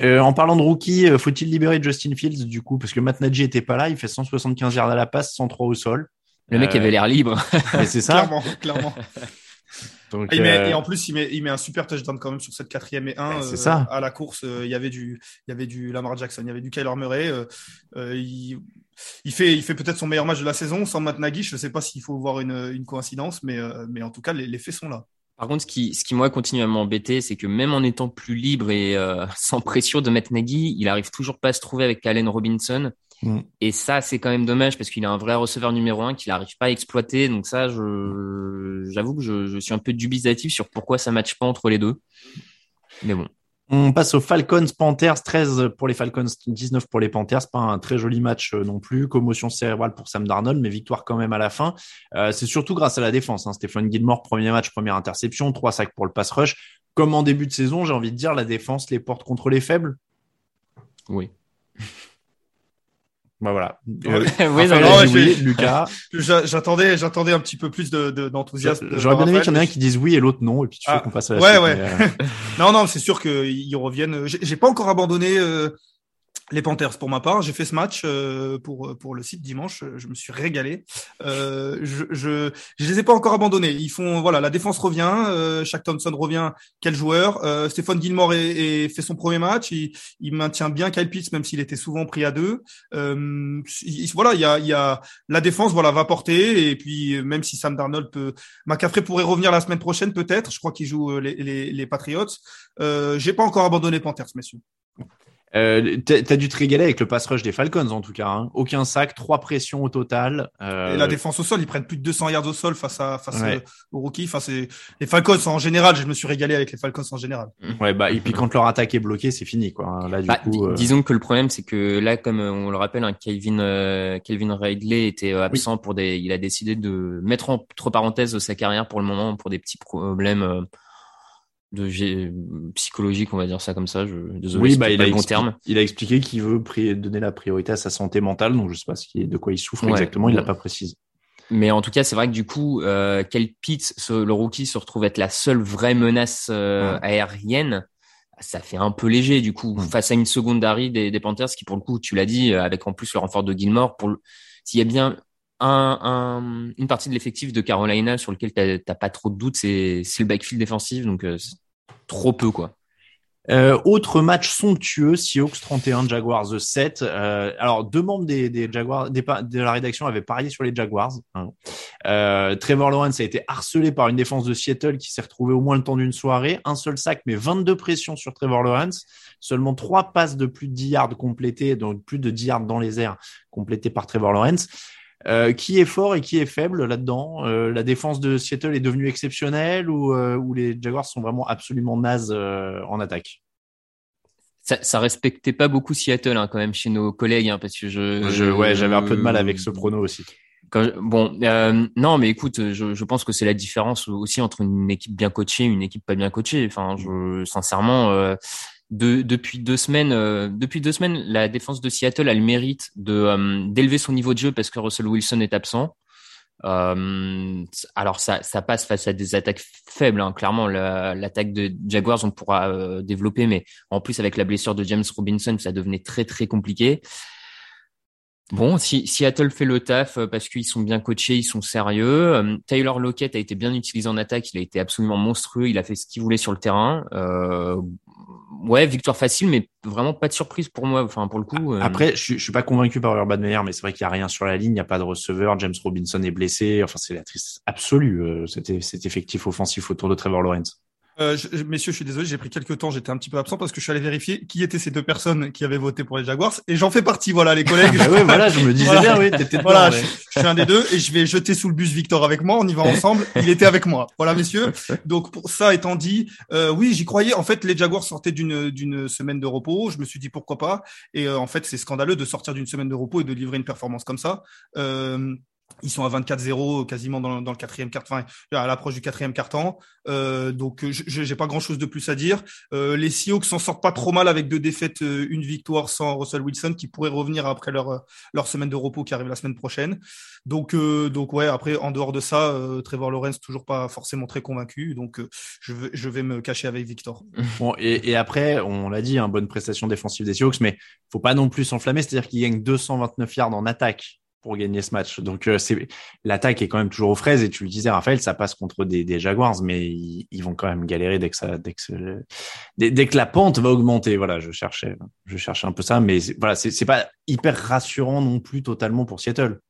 Euh, en parlant de rookie, euh, faut-il libérer Justin Fields, du coup? Parce que Matt Nagy était pas là, il fait 175 yards à la passe, 103 au sol. le mec Euh, avait l'air libre. mais c'est ça. Clairement, clairement. Donc, Il met- euh, et en plus, il met, il met un super touchdown quand même sur cette quatrième et un. Euh, ça. À la course, euh, il y avait du, il y avait du Lamar Jackson, il y avait du Kyler Murray. euh, euh, il, il fait, il fait peut-être son meilleur match de la saison sans Matt Nagy. Je ne sais pas s'il faut voir une, une coïncidence, mais, euh, mais en tout cas, les, les faits sont là. Par contre, ce qui, ce qui moi continue à m'embêter, c'est que même en étant plus libre et euh, sans pression de mettre Nagy, il arrive toujours pas à se trouver avec Allen Robinson. Mm. Et ça, c'est quand même dommage parce qu'il a un vrai receveur numéro un qu'il n'arrive pas à exploiter. Donc ça, je, j'avoue que je, je suis un peu dubitatif sur pourquoi ça matche pas entre les deux. Mais bon. On passe aux Falcons Panthers, 13 pour les Falcons, 19 pour les Panthers. Pas un très joli match euh, non plus. Commotion cérébrale pour Sam Darnold, mais victoire quand même à la fin. Euh, c'est surtout grâce à la défense. Hein. Stéphane Gilmore, premier match, première interception, trois sacs pour le pass rush. Comme en début de saison, j'ai envie de dire, la défense les porte contre les faibles. Oui. Bah voilà. Oui, Raphaël non, dit oui, j'ai- Lucas. J'a- J'attendais, j'attendais un petit peu plus de, de- d'enthousiasme. de J'aurais bien aimé qu'il y en ait un qui dise oui et l'autre non, et puis tu Ah, fais qu'on passe à la ouais, suite. ouais. euh, Non, non, c'est sûr qu'ils reviennent. J'ai j'ai pas encore abandonné euh, les Panthers pour ma part. J'ai fait ce match euh, pour pour le site dimanche. Je me suis régalé. Euh, je, je je les ai pas encore abandonnés. Ils font voilà, la défense revient. Euh, Thompson revient. Quel joueur euh, Stéphane Gilmore est, est- fait son premier match. Il, il maintient bien Kyle Pitts même s'il était souvent pris à deux. Euh, il- voilà, il y a il y a la défense voilà va porter et puis même si Sam Darnold peut McCaffrey pourrait revenir la semaine prochaine peut-être. Je crois qu'il joue euh, les, les, les Patriots. Euh, j'ai pas encore abandonné Panthers, messieurs. Euh, t'as t'as dû te régaler avec le pass rush des Falcons en tout cas. Hein. Aucun sac, trois pressions au total. Euh, Et la défense au sol, ils prennent plus de 200 yards au sol face à face Ouais. euh, aux rookies. Enfin, c'est les Falcons en général. Je me suis régalé avec les Falcons en général. Ouais, bah et puis quand leur attaque est bloquée, c'est fini quoi. Là du Bah, coup. euh, Disons que le problème, c'est que là, comme euh, on le rappelle, hein, Calvin, euh, Calvin Ridley était absent pour des. Il a décidé de mettre entre parenthèses sa carrière pour le moment pour des petits problèmes euh, de gé- psychologiques, on va dire ça comme ça. Je, désolé, Oui, bah, pas il, a le bon terme. il a expliqué qu'il veut donner la priorité à sa santé mentale, donc je sais pas ce qui est- de quoi il souffre Ouais. exactement, il l'a pas précisé. Mais en tout cas, c'est vrai que du coup, euh, Kyle Pitts, le rookie, se retrouve être la seule vraie menace euh, Ouais. aérienne. ça fait un peu léger du coup face à une seconde des, des Panthers qui pour le coup, tu l'as dit, avec en plus le renfort de Gilmore, pour s'il y a bien un, un, une partie de l'effectif de Carolina sur lequel t'as pas trop de doutes, c'est le backfield défensif, donc trop peu quoi. Euh, autre match somptueux, Seahawks 31, Jaguars 7. Euh, alors, deux membres des, des Jaguars, des, de la rédaction avaient parié sur les Jaguars. Hein. Euh, Trevor Lawrence a été harcelé par une défense de Seattle qui s'est retrouvée au moins le temps d'une soirée. Un seul sac, mais 22 pressions sur Trevor Lawrence. Seulement trois passes de plus de 10 yards complétées, donc plus de 10 yards dans les airs complétées par Trevor Lawrence. Euh, qui est fort et qui est faible là-dedans? Euh, La défense de Seattle est devenue exceptionnelle ou, euh, ou les Jaguars sont vraiment absolument nazes en attaque? Ça, ça respectait pas beaucoup Seattle hein, quand même chez nos collègues hein, parce que je, je ouais j'avais un peu de mal avec ce prono aussi. Quand bon, non, mais écoute, je, je pense que c'est la différence aussi entre une équipe bien coachée et une équipe pas bien coachée. Enfin, je, sincèrement, de, depuis deux semaines, euh, depuis deux semaines, la défense de Seattle a le mérite euh, d'élever son niveau de jeu parce que Russell Wilson est absent. Euh, alors ça, ça passe face à des attaques faibles. Hein. Clairement, l'attaque de Jaguars on pourra développer, mais en plus avec la blessure de James Robinson, ça devenait très très compliqué. Bon, si Seattle fait le taf parce qu'ils sont bien coachés, ils sont sérieux. Taylor Lockett a été bien utilisé en attaque, il a été absolument monstrueux, il a fait ce qu'il voulait sur le terrain. Euh, ouais, victoire facile, mais vraiment pas de surprise pour moi. Enfin, pour le coup. Euh, Après, je, je suis pas convaincu par Urban Meyer, mais c'est vrai qu'il y a rien sur la ligne, il n'y a pas de receveur. James Robinson est blessé. Enfin, c'est la tristesse absolue. Euh, c'était cet effectif offensif autour de Trevor Lawrence. Euh, messieurs, je suis désolé, j'ai pris quelques temps, j'étais un petit peu absent parce que je suis allé vérifier qui étaient ces deux personnes qui avaient voté pour les Jaguars et j'en fais partie. Voilà, les collègues. ah bah voilà, je me disais bien, oui, t'étais Voilà, je, suis un des deux et je vais jeter sous le bus Victor avec moi. On y va ensemble. Il était avec moi. Voilà, messieurs. Donc pour ça étant dit, euh, oui, j'y croyais. En fait, les Jaguars sortaient d'une d'une semaine de repos. Je me suis dit pourquoi pas. Et euh, en fait, c'est scandaleux de sortir d'une semaine de repos et de livrer une performance comme ça. Euh, ils sont à 24-0 quasiment dans, le quatrième quart, enfin à l'approche du quatrième quart-temps. Euh, donc je j'ai pas grand-chose de plus à dire. Euh, les Seahawks s'en sortent pas trop mal avec deux défaites, euh, une victoire sans Russell Wilson qui pourrait revenir après leur leur semaine de repos qui arrive la semaine prochaine. Donc euh, donc ouais après en dehors de ça, euh, Trevor Lawrence toujours pas forcément très convaincu. Donc je vais me cacher avec Victor. Bon et, et après on l'a dit, hein, bonne prestation défensive des Seahawks, mais faut pas non plus s'enflammer. C'est-à-dire qu'ils gagnent 229 yards en attaque pour gagner ce match. Donc euh, c'est l'attaque est quand même toujours aux fraises et tu le disais Raphaël, ça passe contre des, Jaguars, mais ils, vont quand même galérer dès que ça, dès que, la pente va augmenter. Voilà, je cherchais, je cherchais un peu ça, mais voilà, c'est pas hyper rassurant non plus totalement pour Seattle.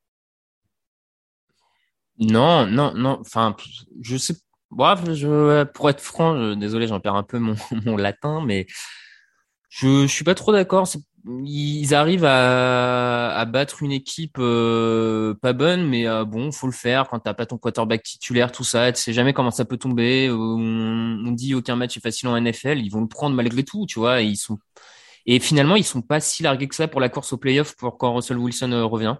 Non, non, non. Enfin, je sais. Bref, je, pour être franc, désolé, j'en perds un peu mon, latin, mais je, je suis pas trop d'accord ils arrivent à, battre une équipe euh, pas bonne, mais euh, bon, faut le faire quand t'as pas ton quarterback titulaire, tout ça. Tu sais jamais comment ça peut tomber. On, on, dit aucun match est facile en NFL. Ils vont le prendre malgré tout, tu vois. Et ils sont et finalement ils sont pas si largués que ça pour la course au playoff pour quand Russell Wilson euh, revient.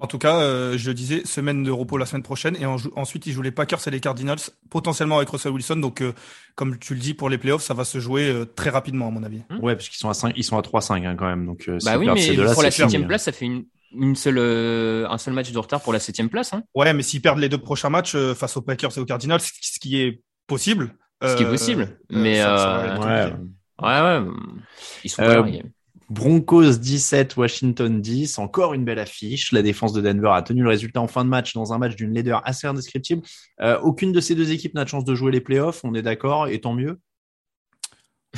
En tout cas, euh, je disais semaine de repos la semaine prochaine et ensuite ils jouent les Packers et les Cardinals potentiellement avec Russell Wilson. Donc, euh, comme tu le dis pour les playoffs, ça va se jouer euh, très rapidement à mon avis. Hmm. Ouais, parce qu'ils sont à 5, ils sont à 3-5 hein, quand même. Donc, bah oui, mais pour la septième place, ça fait une, une seule, un seul match de retard pour la septième place. Hein. Ouais, mais s'ils perdent les deux prochains matchs face aux Packers et aux Cardinals, ce qui est possible. Ce qui est possible, mais ouais. ouais, ouais, ils sont pas Broncos 17, Washington 10. Encore une belle affiche. La défense de Denver a tenu le résultat en fin de match dans un match d'une laideur assez indescriptible. Euh, aucune de ces deux équipes n'a de chance de jouer les playoffs. On est d'accord, et tant mieux.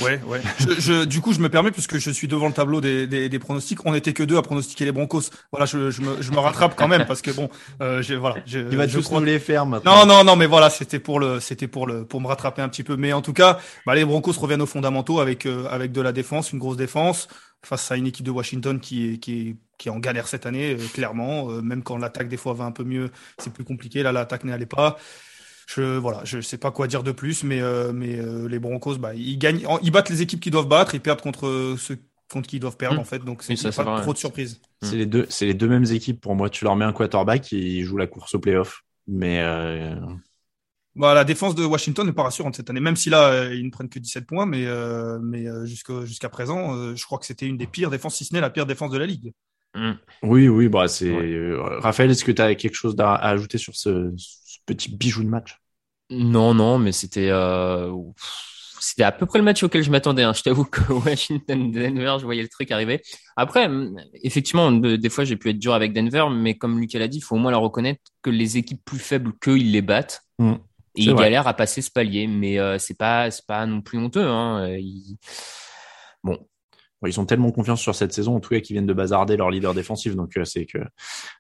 Ouais, ouais. je, du coup, je me permets puisque je suis devant le tableau des, des, des pronostics. On n'était que deux à pronostiquer les Broncos. Voilà, je, je, me, je me rattrape quand même parce que bon, euh, voilà. Je, Il va tous nous les faire maintenant. Non, non, non, mais voilà, c'était pour le, c'était pour le, pour me rattraper un petit peu. Mais en tout cas, bah, les Broncos reviennent aux fondamentaux avec, euh, avec de la défense, une grosse défense face à une équipe de Washington qui est, qui est, qui est en galère cette année, euh, clairement. Euh, même quand l'attaque des fois va un peu mieux, c'est plus compliqué. Là, l'attaque n'allait pas. Je voilà, je sais pas quoi dire de plus, mais euh, mais les Broncos, bah, ils gagnent, ils battent les équipes qui doivent battre, ils perdent contre ceux contre qui ils doivent perdre mmh. en fait, donc c'est pas trop de surprise. C'est les deux, c'est les deux mêmes équipes pour moi. Tu leur mets un quarterback et ils jouent la course au playoff, mais bah, la défense de Washington n'est pas rassurante cette année, même si là, euh, ils ne prennent que 17 points, mais, euh, mais euh, jusqu'à présent, je crois que c'était une des pires défenses, si ce n'est la pire défense de la Ligue. Mm. Oui, oui, bah, c'est. Raphaël, est-ce que tu as quelque chose à, ajouter sur ce, petit bijou de match? Non, non, mais c'était. c'était à peu près le match auquel je m'attendais. Hein. Je t'avoue que Washington, Denver, je voyais le truc arriver. Après, effectivement, des fois, j'ai pu être dur avec Denver, mais comme Lucas l'a dit, il faut au moins leur reconnaître que les équipes plus faibles qu'eux, ils les battent. Mm. Et ils galèrent à passer ce palier, mais euh, c'est pas, c'est pas non plus honteux. Hein. Ils... Bon, ils ont tellement confiance sur cette saison, en tout cas, qu'ils viennent de bazarder leur leader défensif. Donc, euh, c'est que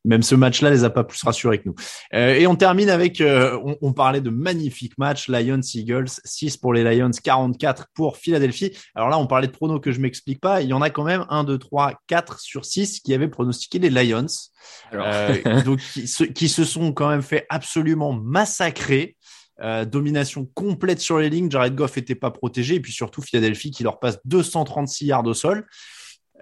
même ce match-là les a pas plus rassurés que nous. Euh, et on termine avec, euh, on, on, parlait de magnifiques matchs, Lions Eagles, 6 pour les Lions, 44 pour Philadelphie. Alors là, on parlait de pronos que je m'explique pas. Il y en a quand même 1, 2, 3, 4 sur 6 qui avaient pronostiqué les Lions. donc, qui, qui se sont quand même fait absolument massacrer. Euh, domination complète sur les lignes. Jared Goff était pas protégé. Et puis surtout, Philadelphie qui leur passe 236 yards au sol.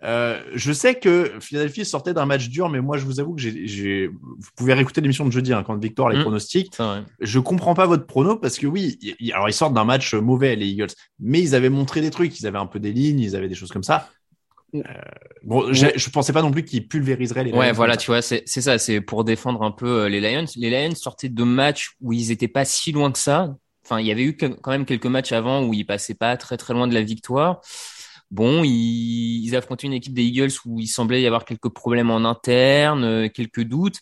Euh, je sais que Philadelphie sortait d'un match dur, mais moi, je vous avoue que j'ai, vous pouvez réécouter l'émission de jeudi hein, quand Victor les mmh, pronostics. Je comprends pas votre prono parce que oui, alors ils sortent d'un match mauvais les Eagles, mais ils avaient montré des trucs, ils avaient un peu des lignes, ils avaient des choses comme ça. Euh, bon, je pensais pas non plus qu'ils pulvériseraient les Lions. Ouais, voilà, tu vois, c'est ça, c'est pour défendre un peu euh, les Lions. Les Lions sortaient de matchs où ils étaient pas si loin que ça. Enfin, il y avait eu quand même quelques matchs avant où ils passaient pas très très loin de la victoire. Bon, ils, ils affrontaient une équipe des Eagles où il semblait y avoir quelques problèmes en interne, euh, quelques doutes.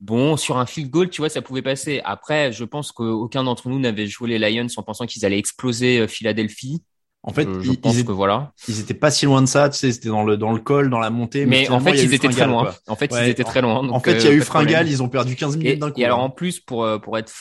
Bon, sur un field goal, tu vois, ça pouvait passer. Après, je pense qu'aucun d'entre nous n'avait joué les Lions en pensant qu'ils allaient exploser Philadelphie. En fait, je, pense ils, que voilà. Ils étaient pas si loin de ça, tu sais, c'était dans le dans le col, dans la montée. Mais, en fait, ils étaient très loin. En fait, ils étaient très loin. en fait, il y a euh, eu Fringal, ils ont perdu 15 minutes d'un coup. Et alors en plus, pour euh, pour être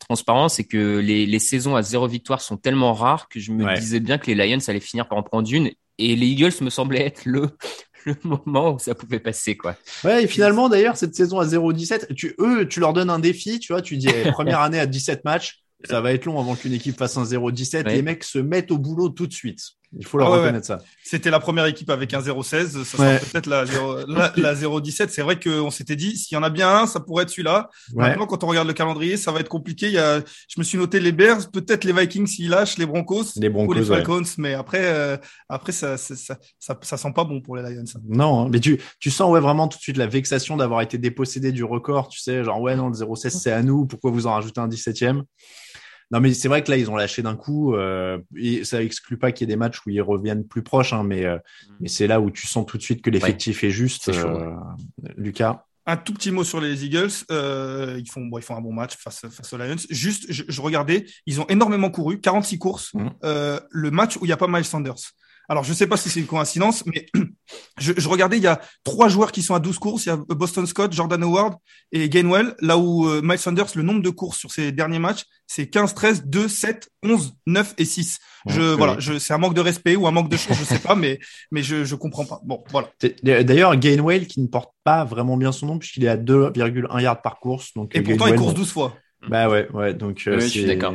transparent, c'est que les les saisons à zéro victoire sont tellement rares que je me disais bien que les Lions allaient finir par en prendre une. Et les Eagles me semblaient être le le moment où ça pouvait passer quoi. Ouais, et finalement d'ailleurs cette saison à 0-17, tu eux tu leur donnes un défi, tu vois, tu dis eh, première année à 17 matchs, ça va être long avant qu'une équipe fasse un 0-17, les mecs se mettent au boulot tout de suite. Il faut leur ah reconnaître ça. C'était la première équipe avec un 0-16. Ça sera peut-être la, la, la 0-17. C'est vrai qu'on s'était dit, s'il y en a bien un, ça pourrait être celui-là. Maintenant, quand on regarde le calendrier, ça va être compliqué. Il y a, je me suis noté les Bears, peut-être les Vikings s'ils lâchent, les Broncos, les Broncos ou les Falcons. Mais après, euh, après, ça ça, ça, ça, ça, sent pas bon pour les Lions. Non, hein. mais tu, tu sens ouais vraiment tout de suite la vexation d'avoir été dépossédé du record. Tu sais, genre ouais non, le 0-16 c'est à nous. Pourquoi vous en rajoutez un 17e? Non, mais c'est vrai que là, ils ont lâché d'un coup. Euh, et ça exclut pas qu'il y ait des matchs où ils reviennent plus proches, hein, mais, euh, mm. mais c'est là où tu sens tout de suite que l'effectif est juste. euh, Lucas un tout petit mot sur les Eagles. Euh, ils, font, bon, ils font un bon match face, face aux Lions. Juste, je, je regardais, ils ont énormément couru, 46 courses. Mm. Euh, le match où il n'y a pas Miles Sanders. Alors, je sais pas si c'est une coïncidence, mais je, je, regardais, il y a trois joueurs qui sont à 12 courses. Il y a Boston Scott, Jordan Howard et Gainwell. Là où euh, Miles Sanders, le nombre de courses sur ses derniers matchs, c'est 15, 13, 2, 7, 11, 9 et 6. Je, voilà, je, c'est un manque de respect ou un manque de chance, je sais pas, mais, mais je, je comprends pas. Bon, voilà. D'ailleurs, Gainwell qui ne porte pas vraiment bien son nom puisqu'il est à 2,1 yards par course. Donc, et pourtant, il course 12 fois. Bah ouais, ouais. Donc, oui, je suis d'accord.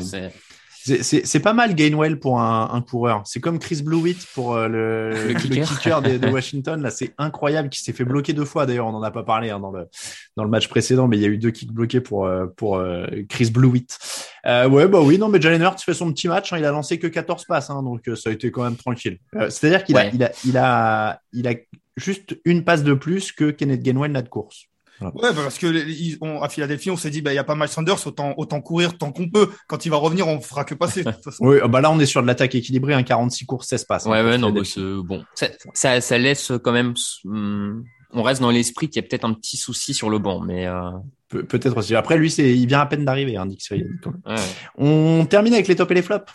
C'est pas mal Gainwell pour un, un coureur. C'est comme Chris Blewett pour euh, le, le, kicker, de, de, Washington. Là, c'est incroyable. Qui s'est fait bloquer deux fois. D'ailleurs, on n'en a pas parlé hein, dans le dans le match précédent, mais il y a eu deux kicks bloqués pour euh, pour euh, Chris Blewett. Euh, ouais, bah oui, non, mais Jalen Hurts fait son petit match. Hein, il a lancé que 14 passes, hein, donc ça a été quand même tranquille. C'est-à-dire qu'il a il a il a il a juste une passe de plus que Kenneth Gainwell n'a de course. Ouais, bah, parce que ils ont, à Philadelphie, on s'est dit, bah, il y a pas mal Sanders, autant, autant courir tant qu'on peut. Quand il va revenir, on fera que passer. oui, bah là, on est sur de l'attaque équilibrée, un 46 courses, 16 passes. Ouais, ouais, non, bah, bon. Ça, ça, ça, laisse quand même, hum, on reste dans l'esprit qu'il y a peut-être un petit souci sur le banc, mais, euh... Pe peut-être aussi. Après, lui, c'est, il vient à peine d'arriver, hein, Dick ouais. On termine avec les tops et les flops.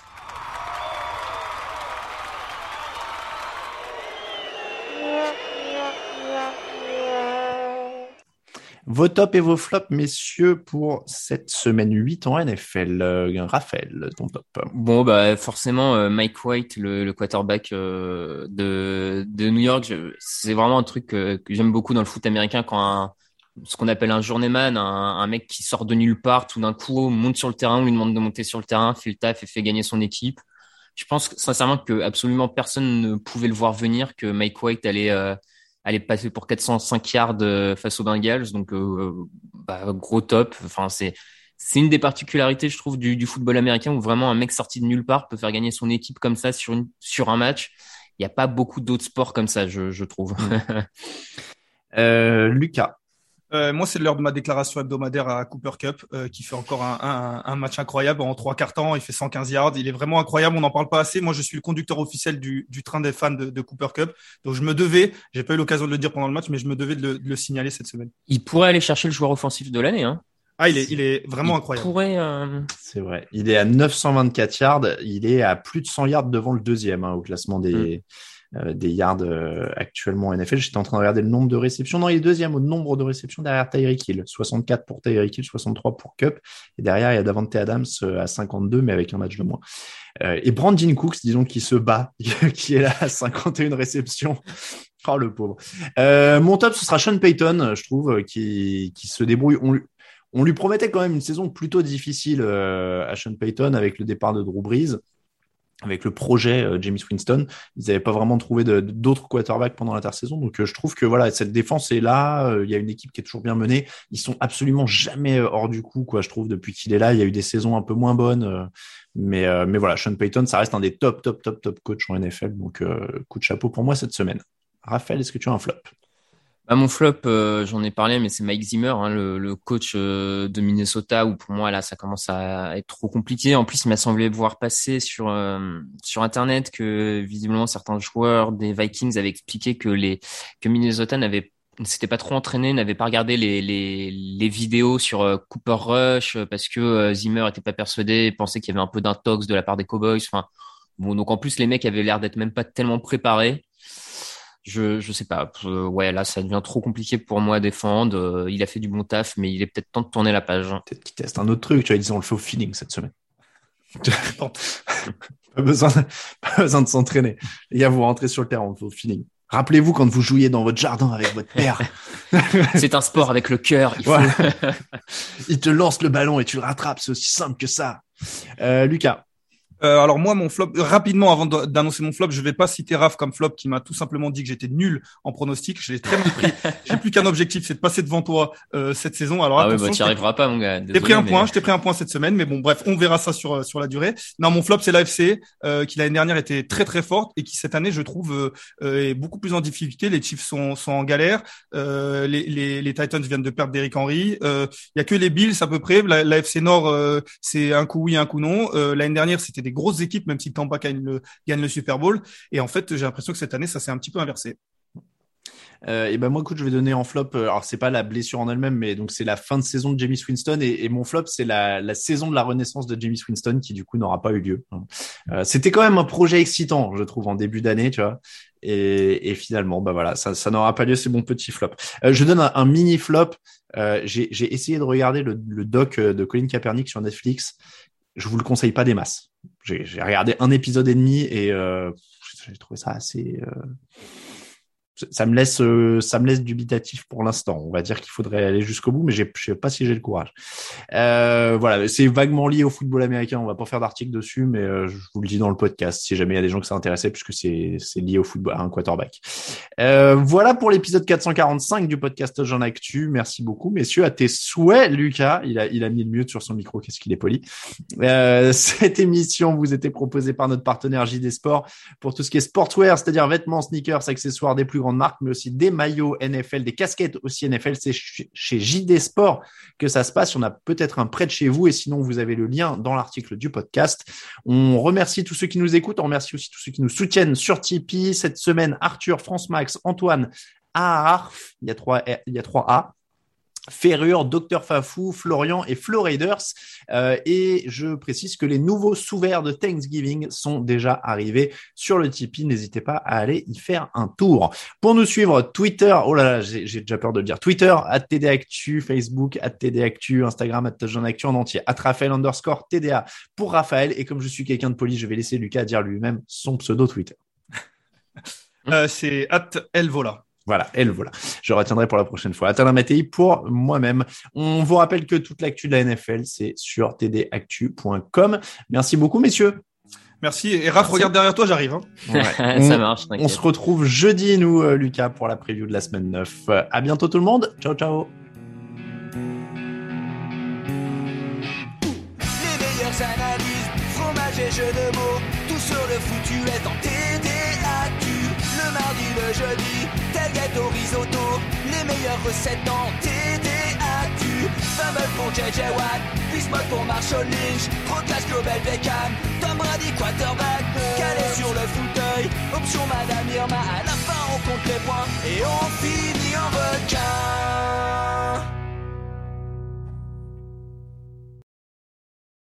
Vos tops et vos flops, messieurs, pour cette semaine 8 en NFL. Euh, Raphaël, ton top. Bon, bah forcément, euh, Mike White, le, quarterback euh, de, de New York, c'est vraiment un truc que, j'aime beaucoup dans le foot américain quand ce qu'on appelle un journeyman, un, un mec qui sort de nulle part, tout d'un coup monte sur le terrain, on lui demande de monter sur le terrain, fait le taf et fait gagner son équipe. Je pense sincèrement que absolument personne ne pouvait le voir venir, que Mike White allait est passer pour 405 yards euh, face aux Bengals, donc euh, bah, gros top. Enfin, c'est c'est une des particularités, je trouve, du, du, football américain où vraiment un mec sorti de nulle part peut faire gagner son équipe comme ça sur une sur un match. Il n'y a pas beaucoup d'autres sports comme ça, je, je trouve. euh, Lucas. Euh, moi, c'est l'heure de ma déclaration hebdomadaire à Cooper Cup, euh, qui fait encore un, un, un, match incroyable en trois quarts temps. Il fait 115 yards. Il est vraiment incroyable. On n'en parle pas assez. Moi, je suis le conducteur officiel du, du train des fans de, de, Cooper Cup. Donc, je me devais, j'ai pas eu l'occasion de le dire pendant le match, mais je me devais de le, de le signaler cette semaine. Il pourrait aller chercher le joueur offensif de l'année. Hein. Ah, il est, il est vraiment il incroyable. Pourrait, euh... C'est vrai. Il est à 924 yards. Il est à plus de 100 yards devant le deuxième hein, au classement des, mm. Euh, des yards euh, actuellement en NFL. J'étais en train de regarder le nombre de réceptions. Non, il est deuxième au nombre de réceptions derrière Tyreek Hill. 64 pour Tyreek Hill, 63 pour Cup. Et derrière, il y a Davante Adams euh, à 52, mais avec un match de moins. Et Brandon Cooks, disons, qui se bat, qui est là à 51 réceptions. Oh, le pauvre. Mon top, ce sera Sean Payton, je trouve, qui, qui se débrouille. On, on lui promettait quand même une saison plutôt difficile à Sean Payton avec le départ de Drew Brees, avec le projet euh, James Winston. Ils n'avaient pas vraiment trouvé d'autres quarterbacks pendant l'intersaison. Donc euh, je trouve que voilà, cette défense est là. Il y a une équipe qui est toujours bien menée. Ils sont absolument jamais hors du coup, quoi. Je trouve depuis qu'il est là, il y a eu des saisons un peu moins bonnes. Mais, mais voilà, Sean Payton, ça reste un des top, top, top, top coachs en NFL. Donc coup de chapeau pour moi cette semaine. Raphaël, est-ce que tu as un flop? Bah, mon flop, euh, j'en ai parlé, mais c'est Mike Zimmer, hein, le, coach euh, de Minnesota, où pour moi là, ça commence à être trop compliqué. En plus, il m'a semblé voir passer sur euh, sur internet que visiblement certains joueurs des Vikings avaient expliqué que les que Minnesota n'avait s'était pas trop entraîné, n'avait pas regardé les, les, les vidéos sur Cooper Rush parce que Zimmer était pas persuadé, pensait qu'il y avait un peu d'intox de la part des Cowboys. Enfin, bon, donc en plus les mecs avaient l'air d'être même pas tellement préparés je je sais pas. Euh, ouais, là, ça devient trop compliqué pour moi à défendre. Euh, il a fait du bon taf, mais il est peut-être temps de tourner la page. Peut-être qu'il teste un autre truc. Tu vois, ils ont le fait au feeling cette semaine. pas besoin, de, pas besoin de s'entraîner. Les gars, vous rentrez sur le terrain, on le fait au feeling. Rappelez-vous quand vous jouiez dans votre jardin avec votre père. c'est un sport avec le cœur. Il, faut... il te lance le ballon et tu le rattrapes. C'est aussi simple que ça. Euh, Lucas. Euh, alors moi, mon flop, rapidement avant d'annoncer mon flop, je vais pas citer Raph comme flop qui m'a tout simplement dit que j'étais nul en pronostic. Je l'ai très mal pris. J'ai plus qu'un objectif, c'est de passer devant toi euh, cette saison. Alors ah ouais, bah, tu arriveras pas, mon gars. J'ai pris un point, je t'ai pris un point cette semaine, mais bon, bref, on verra ça sur sur la durée. Non, mon flop, c'est l'AFC euh, qui l'année dernière était très très forte et qui cette année, je trouve, euh, est beaucoup plus en difficulté. Les Chiefs sont sont en galère. Euh, les, les, les Titans viennent de perdre Derrick Henry. Il y a que les Bills à peu près. L'AFC Nord, c'est un coup oui, un coup non. l'année dernière, c'était des grosses équipes, même si Tampa gagne le, gagne le Super Bowl. Et en fait, j'ai l'impression que cette année, ça s'est un petit peu inversé. Euh, et ben moi, écoute, je vais donner en flop. Euh, alors c'est pas la blessure en elle-même, mais donc c'est la fin de saison de James Winston et, mon flop c'est la, saison de la renaissance de James Winston qui du coup n'aura pas eu lieu. Euh, C'était quand même un projet excitant, je trouve, en début d'année, tu vois. Et, finalement, bah voilà, ça, n'aura pas lieu. C'est mon petit flop. Je donne un, mini flop. J'ai essayé de regarder le, le, doc de Colin Kaepernick sur Netflix. Je vous le conseille pas des masses. J'ai regardé un épisode et demi et euh, j'ai trouvé ça assez. Euh, ça me laisse, euh, ça me laisse dubitatif pour l'instant. On va dire qu'il faudrait aller jusqu'au bout, mais je sais pas si j'ai le courage. Euh, voilà, c'est vaguement lié au football américain. On va pas faire d'article dessus, mais euh, je vous le dis dans le podcast si jamais il y a des gens que ça intéressait, puisque c'est c'est lié au football, à un quarterback. Voilà pour l'épisode 445 du podcast Jean Actu. Merci beaucoup, messieurs. À tes souhaits, Lucas. Il a il a mis le mute sur son micro. Qu'est-ce qu'il est poli. Cette émission vous était proposée par notre partenaire JD Sport pour tout ce qui est sportswear, c'est-à-dire vêtements, sneakers, accessoires des plus grands marques, mais aussi des maillots NFL, des casquettes aussi NFL. C'est chez JD Sport que ça se passe. On a peut-être un près de chez vous et sinon vous avez le lien dans l'article du podcast. On remercie tous ceux qui nous écoutent. On remercie aussi tous ceux qui nous soutiennent sur Tipeee. Cette semaine, Arthur, France Max, Antoine, Aarf, il y a trois, il y a trois A. Ferrure, Dr Fafou, Florian et Floraiders. Euh, et je précise que les nouveaux sous-verts de Thanksgiving sont déjà arrivés sur le Tipeee. N'hésitez pas à aller y faire un tour. Pour nous suivre, Twitter, oh là là, j'ai déjà peur de le dire, Twitter, TDActu, Facebook, TDActu, Instagram, at Actu en entier, Raphaël underscore TDA pour Raphaël. Et comme je suis quelqu'un de poli, je vais laisser Lucas dire lui-même son pseudo Twitter. euh, C'est at Elvola. Voilà, elle, voilà. Je retiendrai pour la prochaine fois. Atteindre Mattei pour moi-même. On vous rappelle que toute l'actu de la NFL, c'est sur tdactu.com. Merci beaucoup, messieurs. Merci. Et Raph, regarde derrière toi, j'arrive. Hein. Ouais. Ça marche. On se retrouve jeudi, nous, euh, Lucas, pour la preview de la semaine 9. À bientôt tout le monde. Ciao, ciao. Les meilleures analyses, fromage et jeux de mots, tout sur le foutu est en jeudi. Tel gâteau risotto, les meilleures recettes dans TDAQ. Fumble pour JJ Watt, Bismuth pour Marshall Lynch, Proclash Global Beckham, Tom Brady quarterback, calé sur le fauteuil, option Madame Irma. À la fin, on compte les points et on finit en requin.